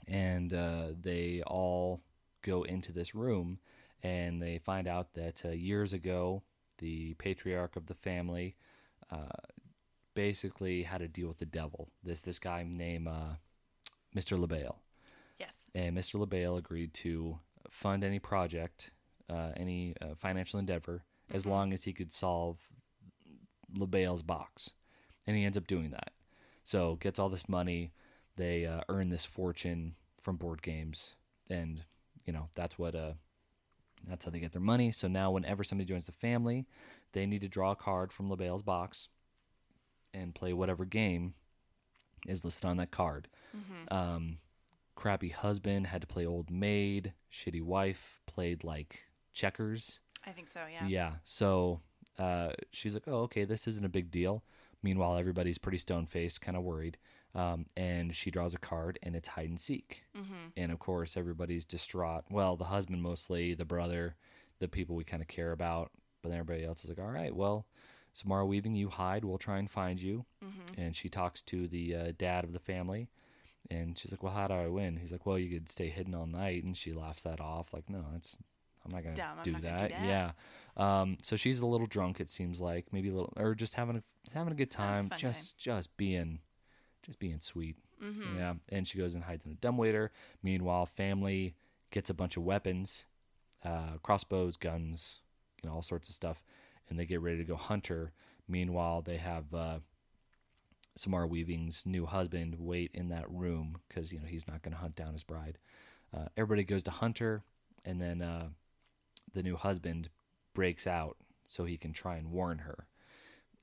and uh, they all go into this room, and they find out that uh, years ago, the patriarch of the family uh, basically had to deal with the devil. This this guy named uh, Mr. Le Bail,
Yes.
and Mr. Le Bail agreed to fund any project, uh, any uh, financial endeavor, as long as he could solve Le Bail's box, and he ends up doing that. So gets all this money. They uh, earn this fortune from board games, and you know that's what uh, that's how they get their money. So now, whenever somebody joins the family, they need to draw a card from Le Bail's box and play whatever game is listed on that card. Um, crappy husband had to play old maid. Shitty wife played like checkers.
I think so. Yeah.
Yeah. So uh, she's like, "Oh, okay, this isn't a big deal." Meanwhile, everybody's pretty stone faced, kind of worried. Um, and she draws a card, and it's hide and seek.
Mm-hmm.
And of course, everybody's distraught. Well, the husband mostly, the brother, the people we kind of care about. But then everybody else is like, "All right, well, Samara Weaving, you hide. We'll try and find you."
Mm-hmm.
And she talks to the uh, dad of the family. And she's like, "Well, how do I win?" He's like, "Well, you could stay hidden all night." And she laughs that off, like, "No, it's I'm not gonna.
I'm
do
not
that."
gonna do that.
Yeah. Um, so she's a little drunk. It seems like maybe a little, or just having a having a good time,
a
just just being, just being sweet.
Mm-hmm.
Yeah. And she goes and hides in a dumbwaiter. Meanwhile, family gets a bunch of weapons, uh, crossbows, guns, you know, all sorts of stuff, and they get ready to go hunt her. Meanwhile, they have uh, Samara Weaving's new husband wait in that room because you know he's not going to hunt down his bride. Uh, everybody goes to hunt her, and then uh, the new husband breaks out so he can try and warn her.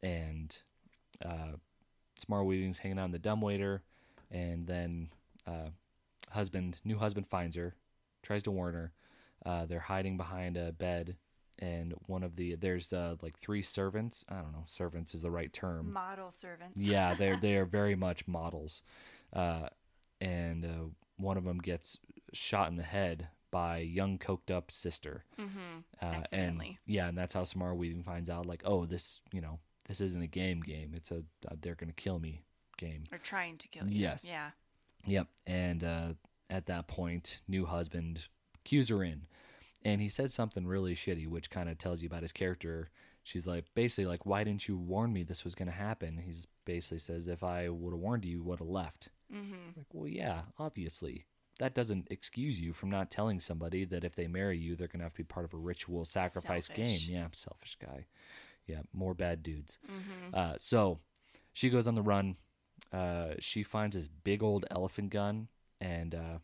And uh, Samara Weaving's hanging out in the dumbwaiter, and then uh, husband, new husband finds her, tries to warn her. Uh, they're hiding behind a bed, and one of the there's uh, like three servants. I don't know, servants is the right term.
Model servants.
Yeah, they're they are very much models, uh, and uh, one of them gets shot in the head by young coked up sister.
Mm-hmm.
Uh, and yeah, and that's how Samara Weaving finds out like, oh, this you know this isn't a game game. It's a uh, they're gonna kill me game.
Or trying to kill you.
Yes.
Yeah.
Yep. And uh, at that point, new husband cues her in, and he says something really shitty, which kind of tells you about his character. She's like, basically, like, why didn't you warn me this was going to happen? He's basically says, if I would have warned you, you would have left.
Mm-hmm.
Like, well, yeah, obviously. That doesn't excuse you from not telling somebody that if they marry you, they're going to have to be part of a ritual sacrifice
Selfish.
game. Yeah, selfish guy. Yeah, more bad dudes.
Mm-hmm.
Uh, so she goes on the run. Uh, she finds this big old elephant gun and uh,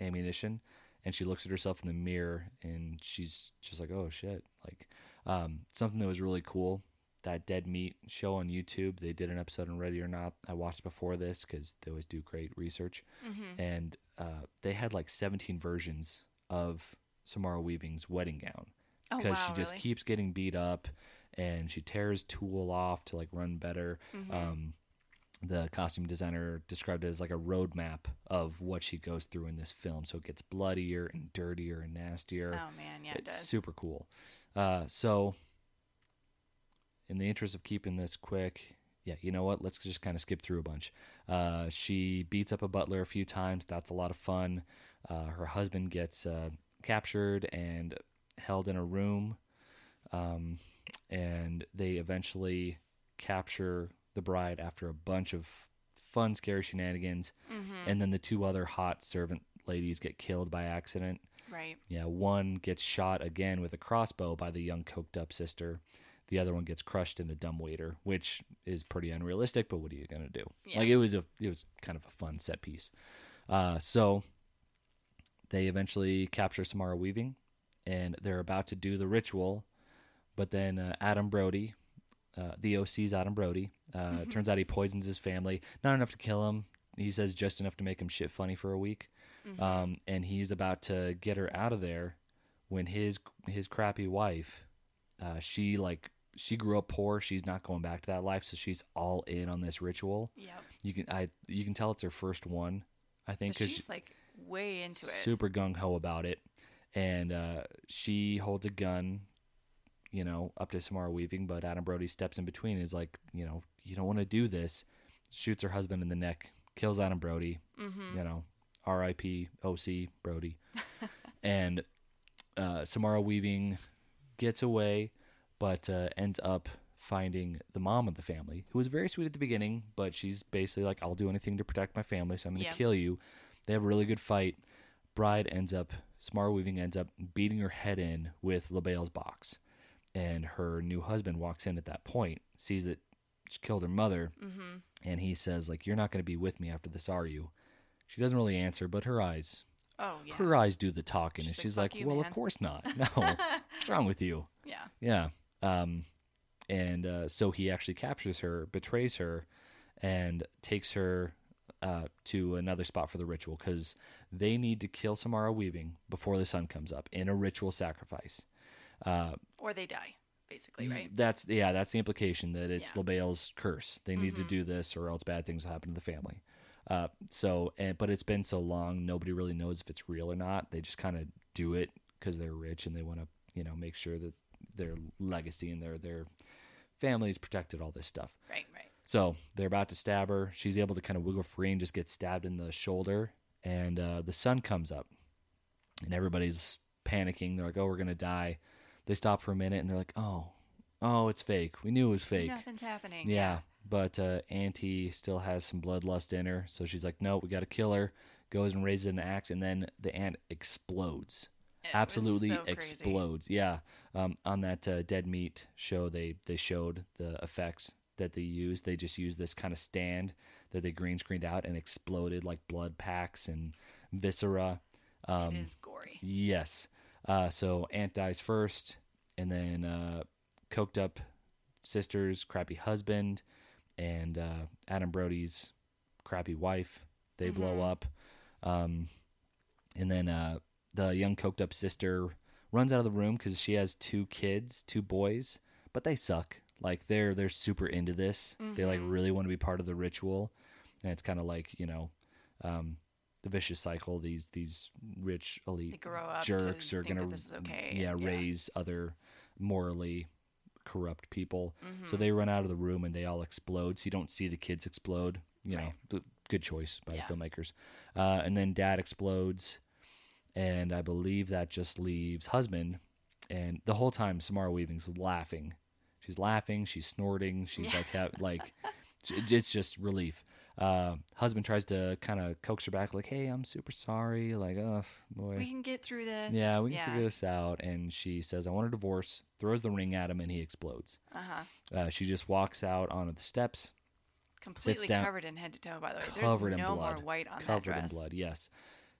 ammunition, and she looks at herself in the mirror, and she's just like, "Oh shit!" Like um, something that was really cool. That Dead Meat show on YouTube. They did an episode on Ready or Not. I watched before this because they always do great research,
Mm-hmm.
and uh, they had like 17 versions of Samara Weaving's wedding gown
Oh
because
wow,
she just
really?
keeps getting beat up and she tears Tulle off to like run better.
Mhm.
Um, the costume designer described it as like a roadmap of what she goes through in this film. So it gets bloodier and dirtier and nastier.
oh man, yeah, it
it's
does.
super cool. Uh, so, in the interest of keeping this quick, yeah, you know what? Let's just kind of skip through a bunch. Uh, she beats up a butler a few times. That's a lot of fun. Uh, her husband gets uh, captured and held in a room, um, and they eventually capture the bride after a bunch of fun, scary shenanigans.
mm-hmm.
And then the two other hot servant ladies get killed by accident.
right.
Yeah, one gets shot again with a crossbow by the young coked up sister. The other one gets crushed in a dumbwaiter, which is pretty unrealistic. But what are you gonna do?
Yeah.
Like it was a it was kind of a fun set piece. Uh, so they eventually capture Samara Weaving, and they're about to do the ritual, but then uh, Adam Brody, uh, the OC's Adam Brody, uh, turns out he poisons his family. Not enough to kill him. He says just enough to make him shit funny for a week
Mhm.
um, and he's about to get her out of there when his his crappy wife, uh, she like she grew up poor. She's not going back to that life, so she's all in on this ritual.
yep.
You can I you can tell it's her first one, I think, because
she's like way into it.
super gung ho about it, and uh, she holds a gun, you know, up to Samara Weaving, but Adam Brody steps in between. and Is like, you know, you don't want to do this. Shoots her husband in the neck, kills Adam Brody.
mm-hmm.
You know, R.I.P. O.C. Brody. and uh, Samara Weaving gets away, but uh, ends up finding the mom of the family, who was very sweet at the beginning, but she's basically like, "I'll do anything to protect my family, so I'm going to
Yeah.
kill you." They have a really good fight. Bride ends up, Samara Weaving ends up beating her head in with Le Bail's box, and her new husband walks in at that point, sees that she killed her mother,
Mm-hmm.
and he says like, "You're not going to be with me after this, are you?" She doesn't really answer, but her eyes,
Oh yeah.
her eyes do the talking, and
She's like,
like,
you,
"Well,
man."
of course not. No, what's wrong with you?"
yeah.
Yeah. Um, and uh, so he actually captures her, betrays her, and takes her uh, to another spot for the ritual because they need to kill Samara Weaving before the sun comes up in a ritual sacrifice. Uh,
Or they die, basically, right?
That's yeah, that's the implication that it's
Yeah.
Le Bail's curse. They need to
Mhm.
do this, or else bad things will happen to the family. Uh, so, and, but it's been so long, nobody really knows if it's real or not. They just kind of do it because they're rich and they want to, you know, make sure that their legacy and their their family is protected. All this stuff.
Right, right.
So they're about to stab her. She's able to kind of wiggle free and just get stabbed in the shoulder. And uh, the sun comes up, and everybody's panicking. They're like, "Oh, we're gonna die." They stop for a minute, and they're like, "Oh, oh, it's fake. We knew it was fake."
Nothing's happening.
Yeah, but uh, Auntie still has some bloodlust in her, so she's like, "No, we got to kill her." Goes and raises an axe, and then the ant explodes
It
absolutely
so crazy.
explodes. Yeah, um, on that uh, dead meat show, they they showed the effects that they used. They just used this kind of stand that they green screened out and exploded like blood packs and viscera. Um,
it is gory.
Yes. Uh, so Aunt dies first, and then uh, coked up sister's crappy husband, and uh, Adam Brody's crappy wife. They blow
Mhm.
up, um, and then uh, the young coked up sister runs out of the room because she has two kids, two boys, but they suck. Like they're they're super into this. They like
Mhm.
really want to be part of the ritual, and it's kind of like you know. Um, the vicious cycle. These these rich elite jerks
to
are
this is okay.
yeah
and-
raise other morally corrupt people. So
Mhm.
they run out of the room and they all explode. So you don't see the kids explode. You know,
Right.
th- good choice by
Yeah.
the filmmakers. Uh, and then dad explodes, and I believe that just leaves husband. And the whole time, Samara Weaving's laughing. She's laughing. She's snorting. She's
Yeah.
like, ha- like, it's just relief. Uh, husband tries to kind of coax her back, like, "Hey, I'm super sorry." Like, oh boy,
We can get through this.
yeah, we can figure this out. And she says, I want a divorce, throws the ring at him, and he explodes.
Uh huh.
Uh, she just walks out onto the steps,
Completely covered in head to toe. By the way,
covered
there's
in
no
blood.
more white on that
covered
dress.
in blood. Yes.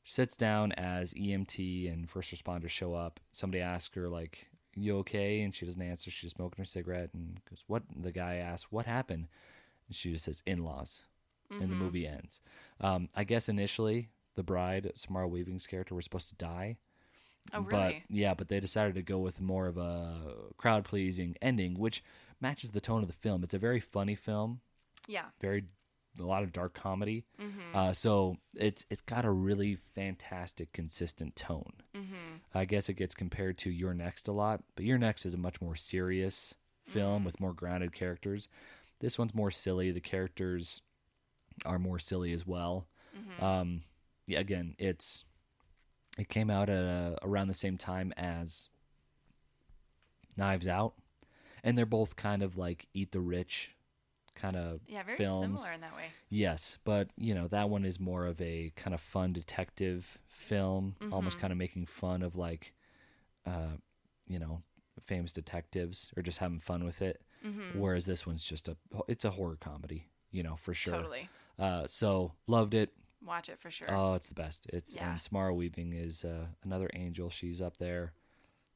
Sits down as EMT and first responders show up. Somebody asks her, like, you okay? And she doesn't answer. She's smoking her cigarette and goes, what? The guy asks, what happened? And she just says, in laws. And the
Mhm.
movie ends. Um, I guess initially, the bride, Samara Weaving's character, was supposed to die.
Oh,
But
really?
yeah, but they decided to go with more of a crowd pleasing ending, which matches the tone of the film. It's a very funny film,
yeah.
very a lot of dark comedy.
Mm-hmm.
Uh, so it's it's got a really fantastic, consistent tone.
mm-hmm.
I guess it gets compared to You're Next a lot, but You're Next is a much more serious film
Mhm.
with more grounded characters. This one's more silly. The characters are more silly as well.
Mm-hmm.
Um, yeah, again, it's it came out at around the same time as Knives Out, and they're both kind of like eat the rich kind of
yeah, very
films.
similar in that way.
Yes, but you know that one is more of a kind of fun detective film, almost
Mhm.
kind of making fun of like, uh, you know, famous detectives or just having fun with it.
Mm-hmm.
Whereas this one's just a it's a horror comedy, you know, for sure.
Totally.
Uh, so loved it.
Watch it for sure.
Oh, it's the best. It's
Yeah.
and Samara Weaving is uh, another angel. She's up there.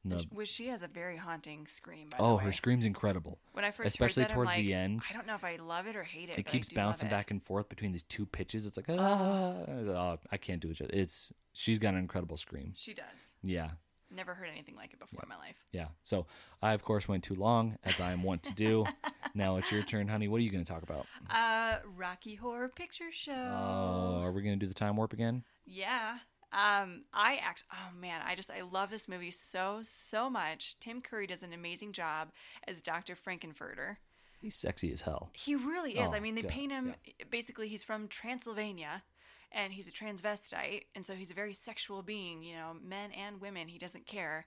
The-
which she has a very haunting scream.
Oh, her scream's incredible.
When I first
especially
heard that,
towards
like,
the end.
I don't know if I love it or hate it.
It keeps
I do love
bouncing
it.
back and forth between these two pitches. It's like ah, oh, I can't do it. It's she's got an incredible scream.
She does.
Yeah,
Never heard anything like it before in my life.
yeah. So I of course went too long, as I am wont to do. now it's your turn, honey. What are you going to talk about?
Uh, Rocky Horror Picture Show.
Oh, are we going to do the time warp again?
Yeah. Um, I act. Oh man, I just I love this movie so so much. Tim Curry does an amazing job as Dr. Frank-N-Furter.
He's sexy as hell.
He really is. I
Oh,
mean, they
yeah,
paint him basically. He's from Transylvania, and he's a transvestite, and so he's a very sexual being. You know, men and women, he doesn't care,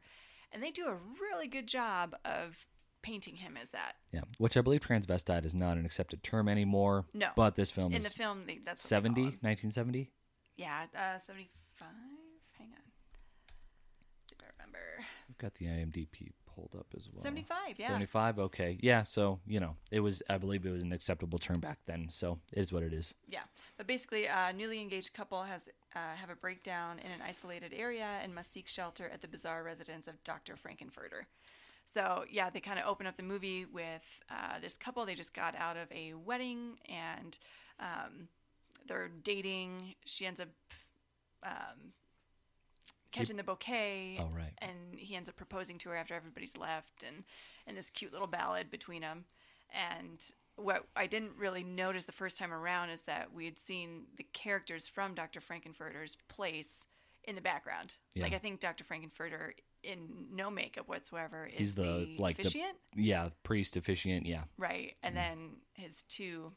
and they do a really good job of painting him as that.
Yeah, which I believe transvestite is not an accepted term anymore.
No.
But this film
In
is
the film, they, that's what they
70,
him.
1970.
Yeah, uh, seventy-five. Hang on. See if I remember.
I've got the IMDb pulled up as well.
75, yeah.
75, okay. Yeah, so, you know, it was, I believe it was an acceptable term back then. So it is what it is.
Yeah, but basically, a newly engaged couple has uh, have a breakdown in an isolated area and must seek shelter at the bizarre residence of Dr. Frank-N-Furter. So yeah, they kind of open up the movie with uh, this couple. They just got out of a wedding and um, they're dating. She ends up um, catching the bouquet.
Oh, right.
And he ends up proposing to her after everybody's left, and and this cute little ballad between them. And what I didn't really notice the first time around is that we had seen the characters from Dr. Frank-N-Furter's place in the background.
Yeah.
Like I think Dr. Frank-N-Furter in no makeup whatsoever is
He's the, like, the-
officiant,
Yeah, priest, officiant, yeah.
right? And then his two,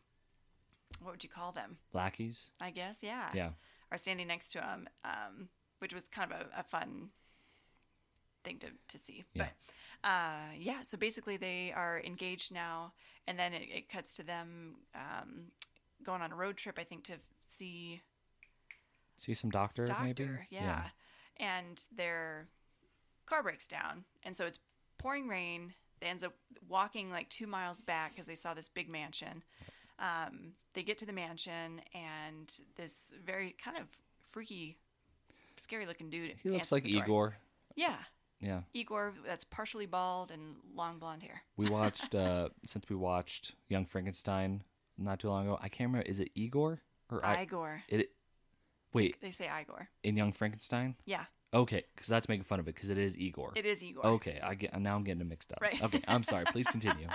what would you call them?
Lackeys.
I guess, yeah,
Yeah.
are standing next to him, um, which was kind of a, a fun thing to, to see.
Yeah.
But uh, yeah, so basically they are engaged now, and then it, it cuts to them um, going on a road trip, I think, to see
See some doctor,
doctor.
maybe?
Yeah. And their car breaks down. And so it's pouring rain. They ends up walking like two miles back because they saw this big mansion. Um, they get to the mansion and this very kind of freaky, scary looking dude.
He looks like
door.
Igor.
Yeah.
Yeah.
Igor that's partially bald and long blonde hair.
We watched, uh, since we watched Young Frankenstein not too long ago, I can't remember, is it Igor? Or I,
Igor.
it, wait,
They say Igor.
in Young Frankenstein?
Yeah.
Okay, because that's making fun of it, because it is Igor.
It is Igor.
Okay, I get now I'm getting it mixed up.
Right.
Okay, I'm sorry. Please continue.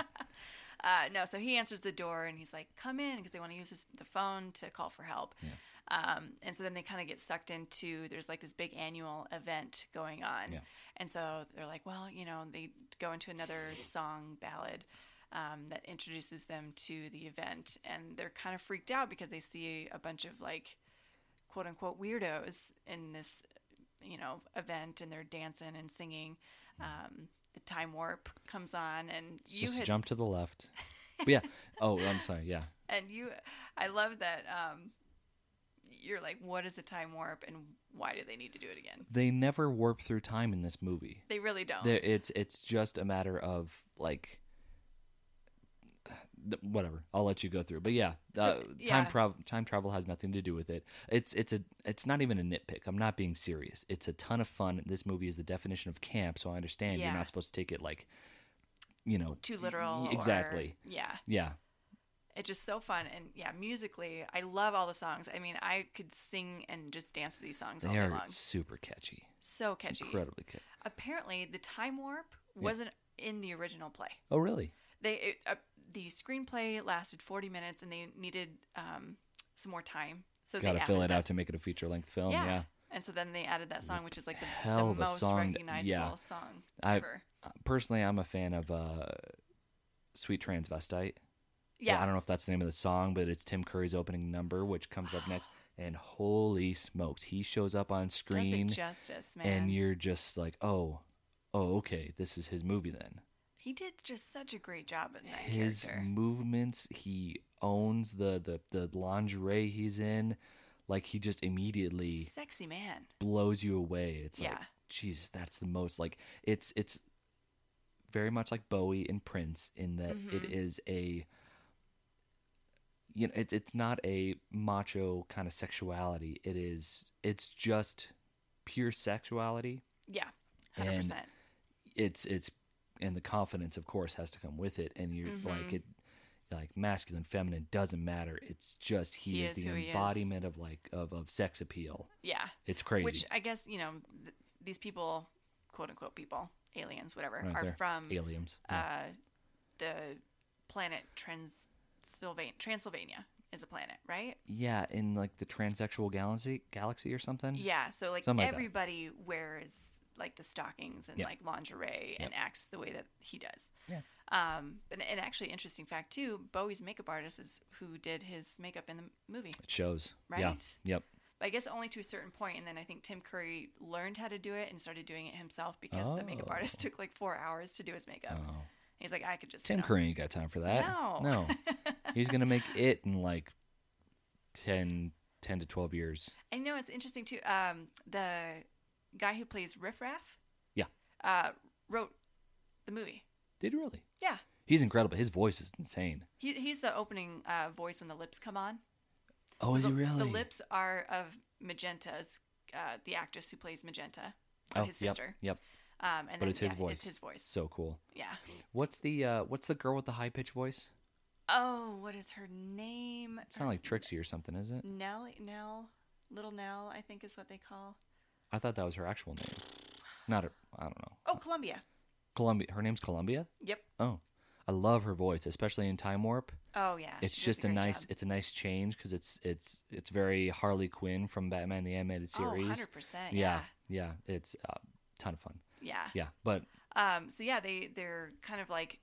Uh, no, so he answers the door and he's like, "Come in," because they want to use his, the phone to call for help. Um, and so then they kind of get sucked into there's like this big annual event going on,
Yeah.
and so they're like, "Well, you know," they go into another song ballad um, that introduces them to the event, and they're kind of freaked out because they see a bunch of like quote unquote weirdos in this you know event, and they're dancing and singing. Um, the time warp comes on, and
It's
you
just
had
jump to the left. But yeah. Oh, I'm sorry. Yeah.
and you i love that um you're like what is the time warp and why do they need to do it again
They never warp through time in this movie.
they really don't
There, it's it's just a matter of like whatever. I'll let you go through. But yeah,
So,
uh,
yeah.
time travel time travel has nothing to do with it. It's it's a it's not even a nitpick. I'm not being serious. It's a ton of fun. This movie is the definition of camp, so I understand
Yeah.
you're not supposed to take it like you know
too literal
y-
or-
exactly.
yeah
Yeah.
It's just so fun and yeah musically i love all the songs i mean i could sing and just dance to these songs all
They
day
are
long
super catchy.
so catchy
Incredibly catchy.
apparently the time warp wasn't in the original play
Oh, really?
they it, uh, the screenplay lasted 40 minutes and they needed um, some more time so
Got
they
to fill it
that-
out to make it a feature length film.
yeah.
Yeah.
And so then they added that song, which is like the, the most recognizable
yeah.
song ever.
Uh, Personally, I'm a fan of uh, Sweet Transvestite.
Yeah.
I don't know if that's the name of the song, but it's Tim Curry's opening number, which comes up next. And holy smokes, he shows up on screen,
justice, man.
and you're just like, oh, oh, okay, this is his movie then.
he did just such a great job in that
His
character.
movements, he owns the, the the lingerie he's in, like he just immediately
Sexy man.
blows you away. It's like,
Yeah.
Jesus, that's the most like it's it's very much like Bowie and Prince in that it
Mm-hmm.
is a you know it's it's not a macho kind of sexuality. It is it's just pure sexuality.
Yeah. 100%.
And It's it's and the confidence of course has to come with it and you're
Mm-hmm.
like it like masculine feminine doesn't matter it's just he,
He
is,
is
the
he is.
embodiment of like of, of sex appeal
yeah.
it's crazy
Which I guess, you know, th- these people, quote unquote people, aliens, whatever,
Right
are from
aliens
uh, the planet Transylvania. Transylvania is a planet, right?
Yeah, in like the transsexual galaxy, galaxy or something.
Yeah, so like
Something like that.
everybody wears like the stockings and
Yep.
like lingerie and acts the way that he does.
Yeah.
Um, and, and actually, interesting fact too, Bowie's makeup artist is who did his makeup in the movie.
It shows.
right?
Yeah.
Yep. I guess only to a certain point, and then I think Tim Curry learned how to do it and started doing it himself because the makeup
Oh.
artist took like four hours to do his makeup.
Oh.
He's like, I could just
Tim
you know.
Curry ain't got time for that.
No.
No. He's going to make it in like 10, 10 to 12 years.
I know, it's interesting too. Um, the guy who plays Riff Raff,
Yeah.
uh, wrote the movie.
Did he really?
Yeah,
He's incredible. His voice is insane.
he, he's the opening uh, voice when the lips come on.
Oh,
So
is
the,
he really?
The lips are of Magenta's, uh, the actress who plays Magenta, so
oh,
his
yep,
sister.
Yep.
Um, and
But
then,
it's his
yeah,
voice.
It's his voice.
So cool.
Yeah.
What's the uh what's the girl with the high pitched voice?
Oh, what is her name?
It's not like Trixie or something, is it?
Nell. Nell. Little Nell, I think is what they call.
I thought that was her actual name. Not her I don't know.
Oh, Columbia.
Columbia. Her name's Columbia?
Yep.
Oh. I love her voice, especially in Time Warp.
Oh yeah.
It's just a
great
nice
job.
it's a nice change cuz it's it's it's very Harley Quinn from Batman the Animated
Oh,
Series.
100%.
yeah.
Yeah.
Yeah, it's a uh, ton of fun.
Yeah.
Yeah, but
Um, so yeah, they they're kind of like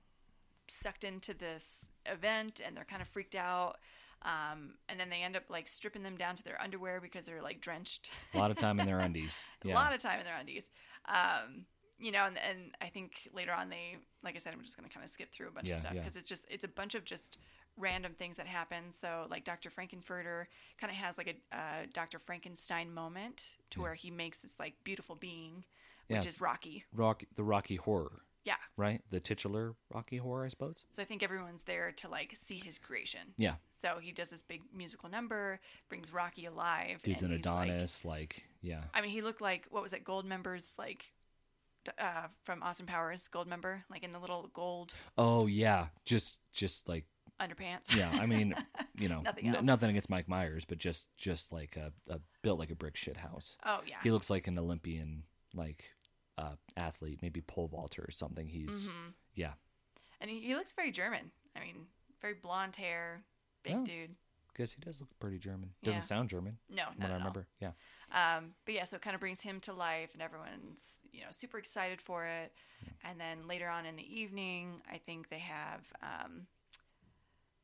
sucked into this event and they're kind of freaked out. Um, and then they end up like stripping them down to their underwear because they're like drenched.
a lot of time in their undies.
a lot of time in their undies. Um, you know, and, and I think later on they, like I said, I'm just going to kind of skip through a bunch
Yeah,
of stuff
yeah.
because it's just it's a bunch of just random things that happen. So like Dr. Frank-N-Furter kind of has like a uh, Dr. Frankenstein moment to where he makes this like beautiful being, which is Rocky.
Rock the Rocky Horror,
Yeah.
right? The titular Rocky Horror, I suppose.
So I think everyone's there to like see his creation.
Yeah.
So he does this big musical number, brings Rocky alive.
Dude's
and
an
he's, like-
Adonis, like, yeah.
I mean, he looked like what was it? Gold members, like uh, from Austin Powers, Goldmember, like in the little gold
Oh yeah, just just like
underpants.
yeah. I mean, you know,
Nothing
n- nothing against Mike Myers, but just just like a, a built like a brick shit house.
oh yeah.
He looks like an Olympian like uh, athlete, maybe pole vaulter or something. He's
hmm
yeah.
And he, he looks very German. I mean, very blonde hair, big
Oh.
dude.
Guess he does look pretty German. Doesn't
Yeah.
sound German,
No, not
what I
at all.
remember. Yeah.
Um, but yeah, so it kind of brings him to life, and everyone's you know super excited for it. And then later on in the evening, I think they have um,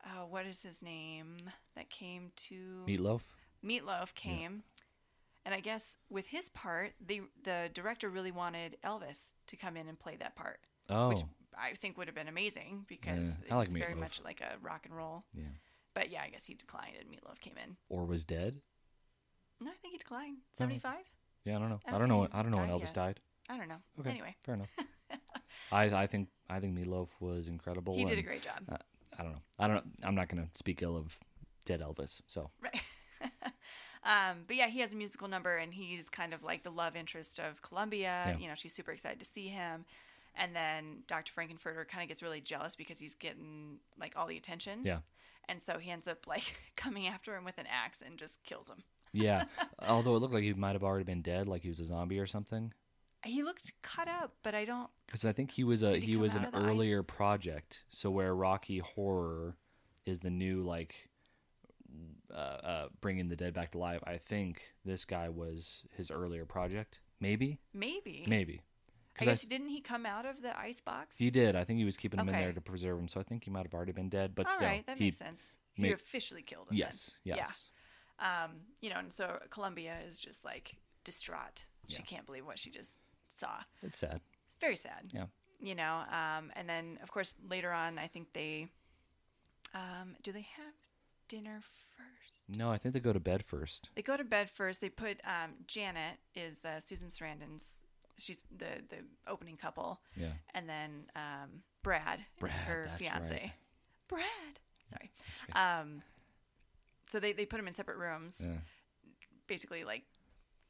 oh, what is his name that came to
Meatloaf.
Meatloaf came, and I guess with his part, the the director really wanted Elvis to come in and play that part,
Oh,
which I think would have been amazing because
Yeah, I like
it's very
Meatloaf.
much like a rock and roll.
yeah.
But yeah, I guess he declined, and Meatloaf came in.
Or was dead.
No, I think he declined. Seventy five.
Yeah, I don't know.
I
I
don't
don't know. When, I don't know when Elvis
yet.
died.
I don't know.
Okay.
Anyway,
Fair enough. I I think I think Meatloaf was incredible.
he did a great job.
uh, I don't know. I don't. know. I'm not gonna speak ill of dead Elvis. So
Right. um, but yeah, he has a musical number, and he's kind of like the love interest of Columbia.
Yeah.
You know, she's super excited to see him. And then Dr. Frank-N-Furter kind of gets really jealous because he's getting like all the attention.
yeah,
And so he ends up like coming after him with an axe and just kills him.
yeah. Although it looked like he might have already been dead, like he was a zombie or something.
He looked cut up, but I don't.
Because I think he was a
Did he
he, was an
the ice?
earlier project. So where Rocky Horror is the new like uh, uh, bringing the dead back to life. I think this guy was his earlier project. Maybe,
Maybe.
maybe.
I
I
guess
s-
didn't he come out of the ice box?
he did. I think he was keeping him in there to preserve him. So I think he might have already been dead. But
All
still,
right, that makes sense. He officially killed him. then.
yes, yes.
Yeah. Um, you know, and so Columbia is just like distraught. She
Yeah.
can't believe what she just saw.
It's sad.
Very sad.
Yeah.
You know, um, and then of course later on, I think they, um, do they have dinner first?
No, I think they go to bed first.
They go to bed first. They put um, Janet is uh, Susan Sarandon's. She's the the opening couple,
Yeah.
and then um, Brad,
Brad,
is her
that's
fiance.
right.
Brad, sorry. Um, so they they put them in separate rooms.
yeah.
basically like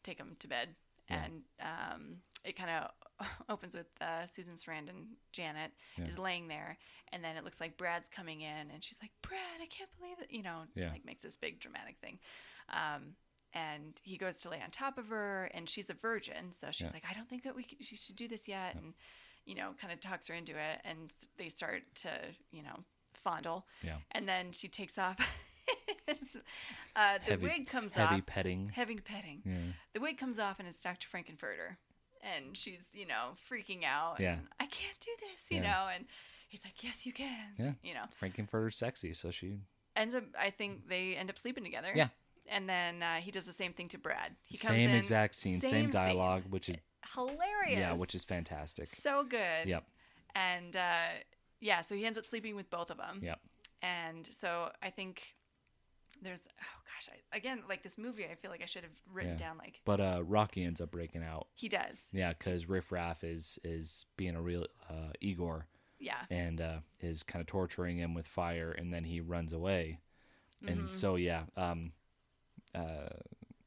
take them to bed
Yeah.
and um, it kind of opens with uh, susan sarandon janet
Yeah.
is laying there and then it looks like brad's coming in and she's like brad i can't believe it you know
Yeah.
like makes this big dramatic thing um, and he goes to lay on top of her and she's a virgin so she's
Yeah.
like i don't think that we c- she should do this yet and you know kind of talks her into it and they start to you know fondle
Yeah.
and then she takes off uh, the
Heavy-
wig comes
Heavy
off Heavy
petting.
heavy petting.
Yeah.
The wig comes off and it's Dr. Frank-N-Furter. And she's, you know, freaking out.
Yeah.
And, I can't do this, you
Yeah.
know. And he's like, yes, you can.
Yeah.
You know,
Frank-N-Furter's sexy, so she.
ends up, I think they end up sleeping together.
Yeah.
and then uh, he does the same thing to Brad. He comes
same
in,
exact scene, same,
same scene.
dialogue, which is
hilarious.
yeah, which is fantastic.
so good.
Yep.
And uh, yeah, so he ends up sleeping with both of them.
Yep.
And so I think there's oh gosh, I, again like this movie, I feel like I should have written
Yeah.
down like
But uh, Rocky ends up breaking out.
he does.
Yeah, because Riff Raff is is being a real uh, Igor
Yeah.
and uh, is kind of torturing him with fire, and then he runs away.
Mm-hmm.
And so yeah, um, uh,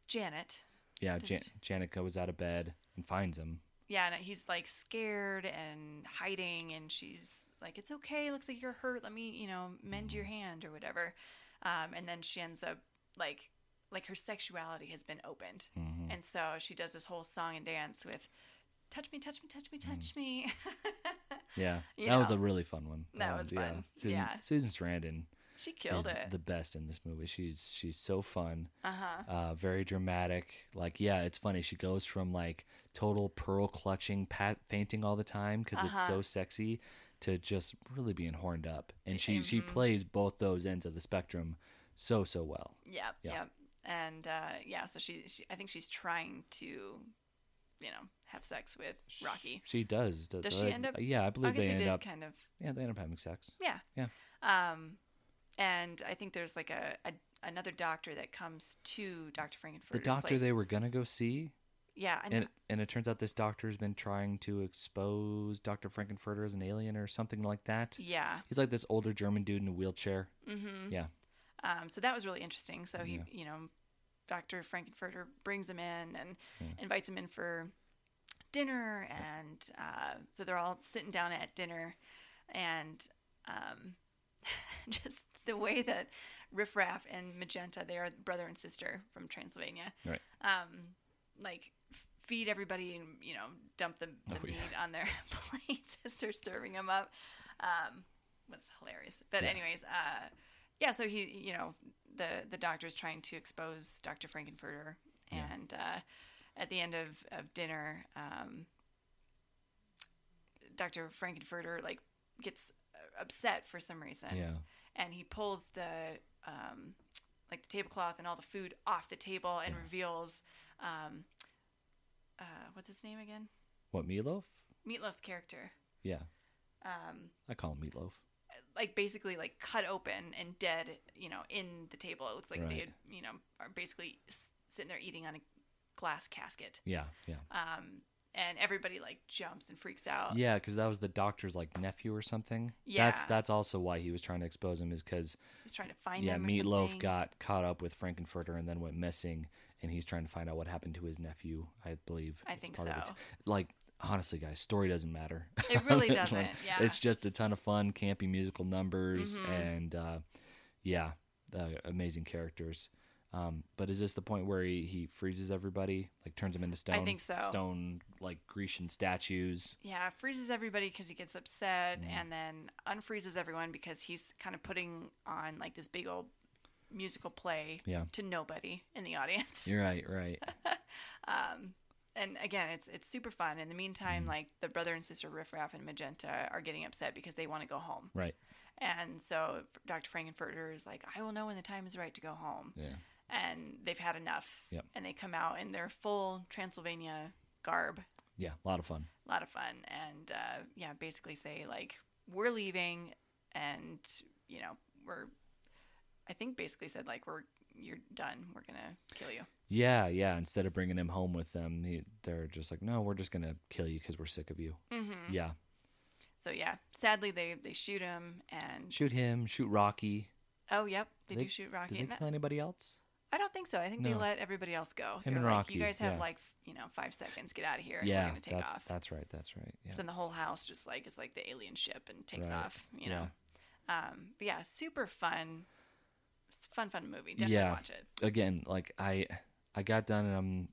Janet.
yeah, Jan- Janet goes out of bed and finds him.
Yeah, and he's like scared and hiding, and she's like, "It's okay. Looks like you're hurt. Let me, you know, mend your hand or whatever." Um, and then she ends up like, like her sexuality has been opened,
Mhm.
and so she does this whole song and dance with, "Touch me, touch me, touch me, touch me."
Yeah,
You
that was a really fun one.
That
one,
was
yeah.
fun.
Susan,
Yeah.
Susan Sarandon
she killed it.
the best in this movie. She's she's so fun.
Uh huh.
uh, very dramatic. Like, yeah, it's funny. She goes from like total pearl clutching, pat fainting all the time because it's
Uh-huh.
so sexy, to just really being horned up. And she she
Mhm.
plays both those ends of the spectrum so so well.
Yep.
Yeah.
Yep. And uh, yeah, so she, she, I think she's trying to, you know, have sex with Rocky.
She does. Does,
Does she end up-
Yeah, I believe they
they
end
did
up.
kind of
Yeah, they end up having sex.
Yeah.
Yeah.
Um, and I think there's like a, a another doctor that comes to Dr. Frank-N-Furter's
The doctor
place.
they were gonna go see,
yeah, and,
and and it turns out this doctor's been trying to expose Doctor Frank-N-Furter as an alien or something like that.
yeah.
He's like this older German dude in a wheelchair.
Mm-hmm.
Yeah.
Um, so that was really interesting. So he,
Yeah.
you know, Dr. Frank-N-Furter brings him in and
Yeah.
invites him in for dinner, and uh, so they're all sitting down at dinner, and um, just the way that Riff Raff and Magenta, they are brother and sister from Transylvania,
Right.
um, like feed everybody and you know dump the, the
Oh,
meat
yeah.
on their plates as they're serving them up. Um, was hilarious. But
Yeah.
anyways, uh, yeah. So he, you know, the the doctor's trying to expose Doctor Frank-N-Furter,
Yeah.
and uh, at the end of of dinner, um, Doctor Frank-N-Furter like gets uh, upset for some reason
Yeah.
and he pulls the um, like the tablecloth and all the food off the table and reveals um, uh, what's his name again?
What meatloaf?
Meatloaf's character.
Yeah,
Um,
I call him meatloaf.
like basically like cut open and dead, you know, in the table. It looks like they,
Right.
you know, are basically sitting there eating on a glass casket.
Yeah, yeah.
Um, and everybody like jumps and freaks out.
Yeah, because that was the doctor's like nephew or something.
Yeah.
that's that's also why he was trying to expose him is because
He's trying to find
yeah, Meatloaf got caught up with Frank-N-Furter and then went missing, and he's trying to find out what happened to his nephew. I believe.
I think so.
Like honestly, guys, story doesn't matter.
It really doesn't,
one.
yeah.
it's just a ton of fun, campy musical numbers,
Mhm.
and uh, yeah, uh, amazing characters. Um, but is this the point where he, he freezes everybody, like turns them into stone?
I think so.
Stone like Grecian statues.
Yeah, freezes everybody because he gets upset,
Mm.
and then unfreezes everyone because he's kind of putting on like this big old musical play
Yeah.
to nobody in the audience.
You're right, right.
Um, and again, it's it's super fun. In the meantime,
Mm.
like the brother and sister Riff Raff and Magenta are getting upset because they want to go home,
Right.
and so Dr. Frank-N-Furter is like, "I will know when the time is right to go home,"
Yeah.
And they've had enough,
Yep.
and they come out in their full Transylvania garb
Yeah. A lot of fun.
a lot of fun and uh, yeah basically say like we're leaving and you know we're i think basically said like we're you're done we're gonna kill you
Yeah, yeah. Instead of bringing him home with them, he, they're just like, no, we're just gonna kill you because we're sick of you.
mm-hmm.
Yeah.
so yeah sadly they they shoot him and
Shoot him. Shoot Rocky.
oh yep they,
They-
do shoot Rocky. Did they
kill anybody else?
I don't think so i think they let everybody else go
Him
They
and
were like,
Rocky,
you guys have
yeah.
like you know five seconds get out of here
yeah,
we're gonna take
that's
off
that's right. That's right. Yeah.
So then the whole house just like is like the alien ship and takes
Right.
off, you know. Um, but yeah, super fun, fun, fun movie. Definitely
Yeah.
watch it.
Again, like I, I got done and I'm.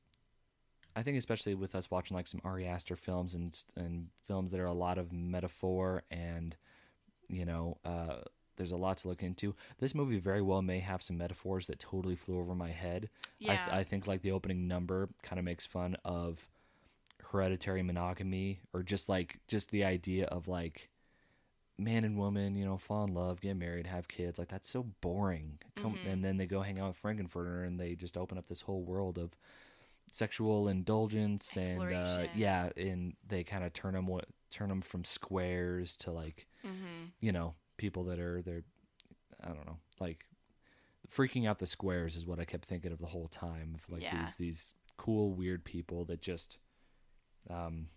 I think especially with us watching like some Ari Aster films and and films that are a lot of metaphor and, you know, uh, there's a lot to look into. This movie very well may have some metaphors that totally flew over my head. I,
Yeah.
th- I think like the opening number kind of makes fun of hereditary monogamy or just like just the idea of like man and woman, you know, fall in love, get married, have kids. Like that's so boring. Come,
Mhm.
And then they go hang out with Frank-N-Furter, and they just open up this whole world of sexual indulgence and uh, yeah, and they kind of turn them turn them from squares to like
Mm-hmm.
you know people that are they're I don't know like freaking out the squares is what I kept thinking of the whole time of like
Yeah.
these these cool weird people that just um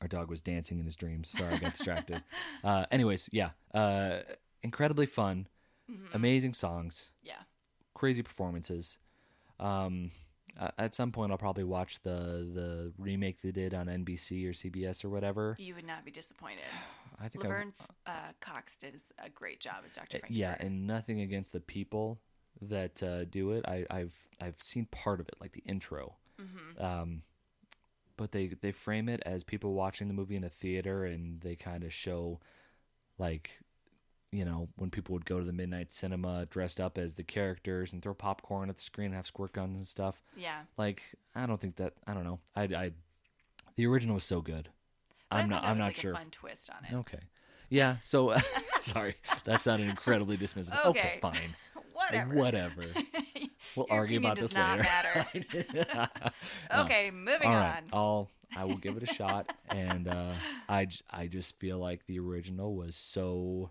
our dog was dancing in his dreams sorry I got distracted uh anyways yeah uh incredibly fun
Mm-hmm.
amazing songs
Yeah.
crazy performances um uh, at some point I'll probably watch the the remake they did on NBC or CBS or whatever
You would not be disappointed.
I think I-
Laverne uh, Cox did a great job as Dr.
Uh,
Frank.
yeah, and nothing against the people that uh, do it. I, I've I've seen part of it, like the intro.
Mm-hmm.
Um, but they they frame it as people watching the movie in a theater, and they kind of show, like, you know, when people would go to the midnight cinema dressed up as the characters and throw popcorn at the screen and have squirt guns and stuff.
yeah.
Like, I don't think that. I don't know. I, I the original was so good.
But
I'm not. I'm not
like,
sure.
A fun twist on it.
Okay. Yeah. So sorry, that sounded incredibly dismissive. Okay,
Okay.
fine.
Whatever.
Whatever. We'll
Your
argue about this later. No.
Okay, moving
All right.
on.
I'll I will give it a shot, and uh, I I just feel like the original was so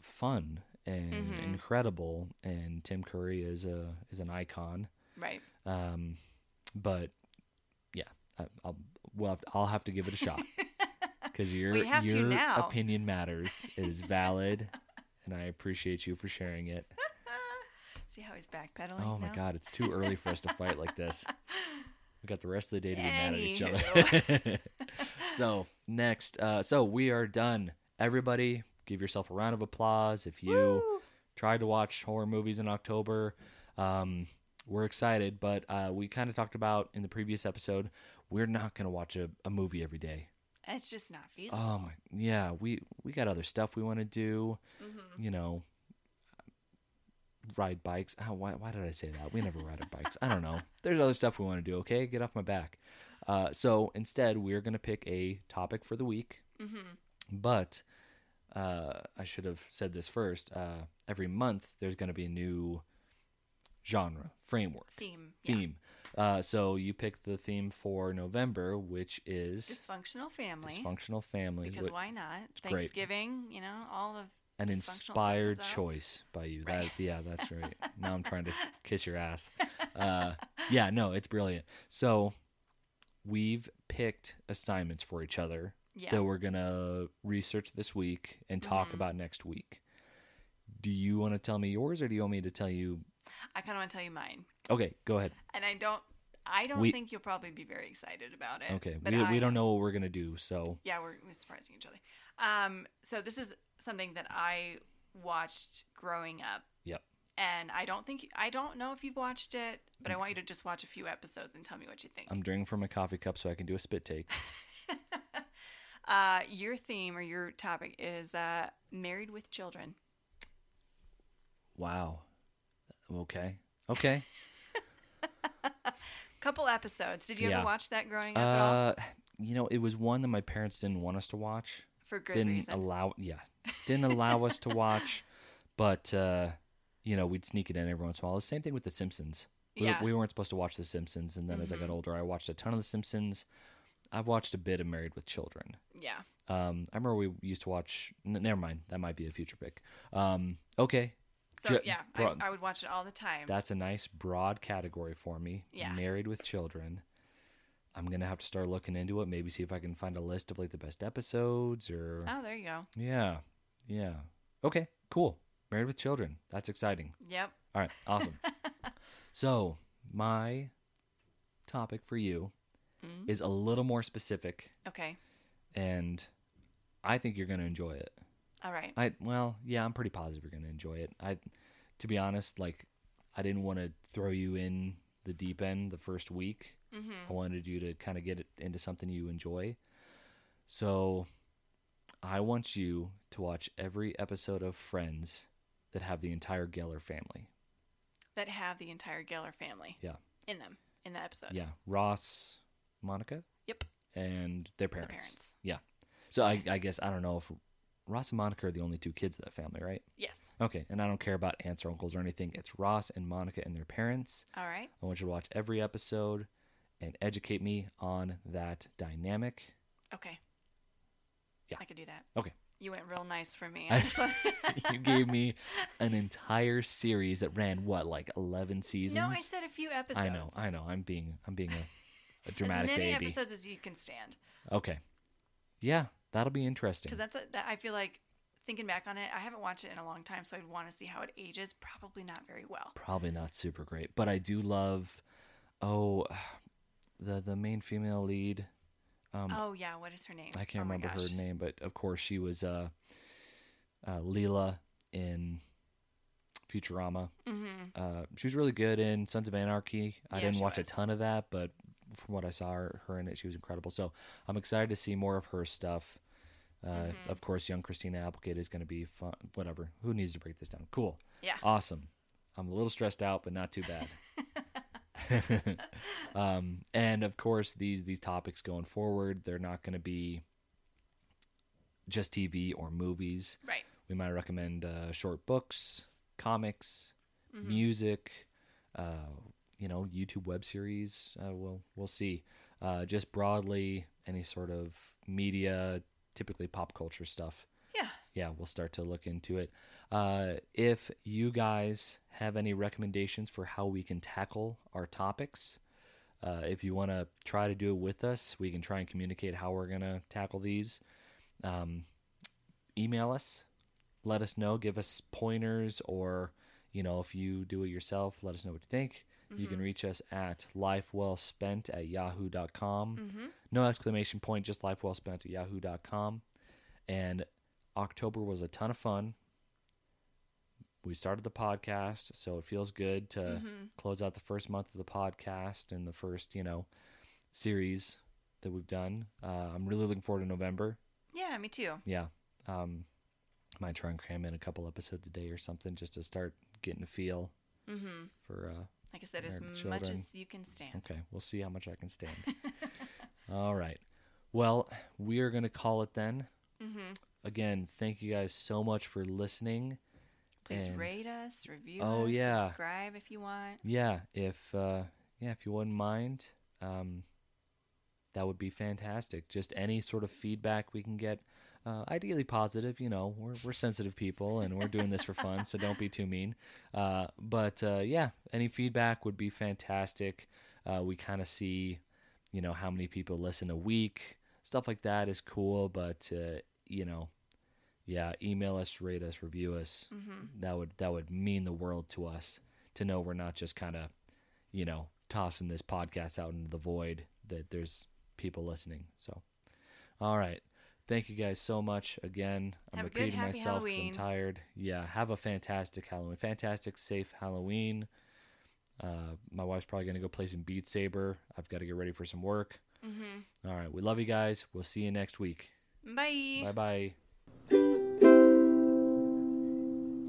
fun and
Mhm.
incredible, and Tim Curry is a is an icon.
Right.
Um, but yeah, I, I'll well I'll have to give it a shot because your
have to
your opinion matters. It is valid, and I appreciate you for sharing it.
See how he's backpedaling
Oh my
now?
god, it's too early for us to fight like this. We got the rest of the day to be mad at each other. so next, uh, so we are done. Everybody, give yourself a round of applause if you
Woo!
tried to watch horror movies in October. Um, we're excited, but uh, we kind of talked about in the previous episode. We're not going to watch a, a movie every day.
It's just not feasible.
Oh my, yeah, we we got other stuff we want to do.
Mhm.
You know, ride bikes. Oh, why why did I say that? We never ride our bikes. I don't know. There's other stuff we want to do. Okay, get off my back. Uh, so instead, we're gonna pick a topic for the week.
Mhm.
But uh, I should have said this first. Uh, every month, there's gonna be a new genre framework
Theme. Yeah.
theme. Uh, so you pick the theme for November, which is
Dysfunctional family.
dysfunctional family.
because
wh-
why not?
great.
Thanksgiving, you know, all of
an inspired choice by you.
Right.
That yeah, that's right. now I'm trying to kiss your ass. Uh, yeah, no, it's brilliant. So we've picked assignments for each other
yeah.
that we're gonna research this week and talk
Mhm.
about next week. Do you want to tell me yours, or do you want me to tell you?
I kind of want to tell you mine,
Okay, go ahead.
and I don't. I don't
We-
think you'll probably be very excited about it.
Okay,
but
we,
I
we don't know what we're gonna do, so
Yeah, we're, we're surprising each other. Um, so this is something that I watched growing up.
Yep.
And I don't think I don't know if you've watched it, but I want you to just watch a few episodes and tell me what you think.
I'm drinking from a coffee cup so I can do a spit take.
uh, your theme or your topic is uh, married with children.
Wow. Okay. Okay.
Couple episodes. Did you
Yeah.
ever watch that growing up at all?
Uh, you know, it was one that my parents didn't want us to watch.
For good
didn't
reason.
allow yeah didn't allow us to watch but uh you know we'd sneak it in every once in a while the same thing with the simpsons we,
Yeah.
we weren't supposed to watch the simpsons and then as i got
Mhm.
older i watched a ton of the simpsons i've watched a bit of married with children
yeah.
um i remember we used to watch n- never mind that might be a future pick um okay
So
Ju-
yeah,
bro-
I, I would watch it all the time.
that's a nice broad category for me
Yeah.
married with children i'm gonna have to start looking into it maybe see if i can find a list of like the best episodes or
oh, there you go.
Yeah. Yeah. Okay, cool. Married with children. That's exciting.
Yep.
All right, awesome. so, my topic for you
Mhm.
is a little more specific
Okay.
and I think you're going to enjoy it.
All right.
I well, yeah, I'm pretty positive you're going to enjoy it. I to be honest, like I didn't want to throw you in the deep end the first week.
Mm-hmm.
I wanted you to kind of get it into something you enjoy. So I want you to watch every episode of Friends that have the entire Geller family.
That have the entire Geller family.
Yeah.
In them in the episode.
Yeah, Ross, Monica,
Yep.
and their
The
parents.
parents.
Yeah. So I, I guess I don't know if Ross and Monica are the only two kids of that family, right?
Yes.
Okay, and I don't care about aunts or uncles or anything. It's Ross and Monica and their parents.
All right.
I want you to watch every episode and educate me on that dynamic.
Okay.
Yeah.
I could do that.
Okay.
You went real nice for me.
I-
on this one.
you gave me an entire series that ran what, like eleven seasons?
no, I said a few episodes.
I know, I know. I'm being, I'm being a, a
As
dramatic
many
baby.
episodes as you can stand.
Okay, yeah, that'll be interesting.
Because that's a, that I feel like thinking back on it, I haven't watched it in a long time, so I'd want to see how it ages. Probably not very well.
Probably not super great, but I do love. Oh, the the main female lead. Um,
oh yeah, what is her name?
I can't
Oh
remember her name, but of course she was uh, uh, Leela in Futurama.
Mm-hmm.
Uh, she was really good in Sons of Anarchy. I
Yeah,
didn't watch
was.
a ton of that, but from what I saw her, her in it, she was incredible. So I'm excited to see more of her stuff. Uh,
Mm-hmm.
Of course, young Christina Applegate is going to be fun. Whatever. Who needs to break this down? Cool.
Yeah.
Awesome. I'm a little stressed out, but not too bad. um, and of course, these these topics going forward, they're not going to be just TV or movies.
Right.
We might recommend uh, short books, comics,
Mm-hmm.
music, uh, you know, YouTube web series. Uh, we'll we'll see. Uh, just broadly, any sort of media, typically pop culture stuff.
Yeah.
Yeah, we'll start to look into it. Uh, if you guys have any recommendations for how we can tackle our topics, uh, if you want to try to do it with us, we can try and communicate how we're going to tackle these. Um, email us, let us know, give us pointers, or, you know, if you do it yourself, let us know what you think. You can reach us at lifewellspent at yahoo.com.
Mm-hmm.
No exclamation point, just lifewellspent at yahoo.com. And October was a ton of fun. We started the podcast, so it feels good to
Mm-hmm.
close out the first month of the podcast and the first, you know, series that we've done. Uh, I'm really looking forward to November.
Yeah, me too.
Yeah. Um, might try and cram in a couple episodes a day or something just to start getting a feel
Mm-hmm.
for. Uh,
Like I said, as
Our
much as you can stand.
okay, we'll see how much I can stand. All right. Well, we are going to call it then.
Mm-hmm.
Again, thank you guys so much for listening.
Please
And-
rate us, review
Oh,
us,
yeah.
subscribe if you want.
Yeah, if uh, yeah, if you wouldn't mind, um, that would be fantastic. Just any sort of feedback we can get, uh, ideally positive. You know, we're we're sensitive people and we're doing this for fun, so don't be too mean. Uh, but uh, yeah, any feedback would be fantastic. Uh, we kind of see, you know, how many people listen a week. Stuff like that is cool, but uh, you know, yeah, email us, rate us, review us.
Mm-hmm.
That would that would mean the world to us to know we're not just kind of, you know, tossing this podcast out into the void. That there's people listening. So, all right, thank you guys so much again. I'm
Have good,
repeating
happy
myself 'cause I'm tired. Yeah, have a fantastic Halloween, fantastic safe Halloween. Uh, my wife's probably gonna go play some Beat Saber. I've got to get ready for some work.
Mm-hmm.
All right, we love you guys. We'll see you next week.
Bye.
Bye bye.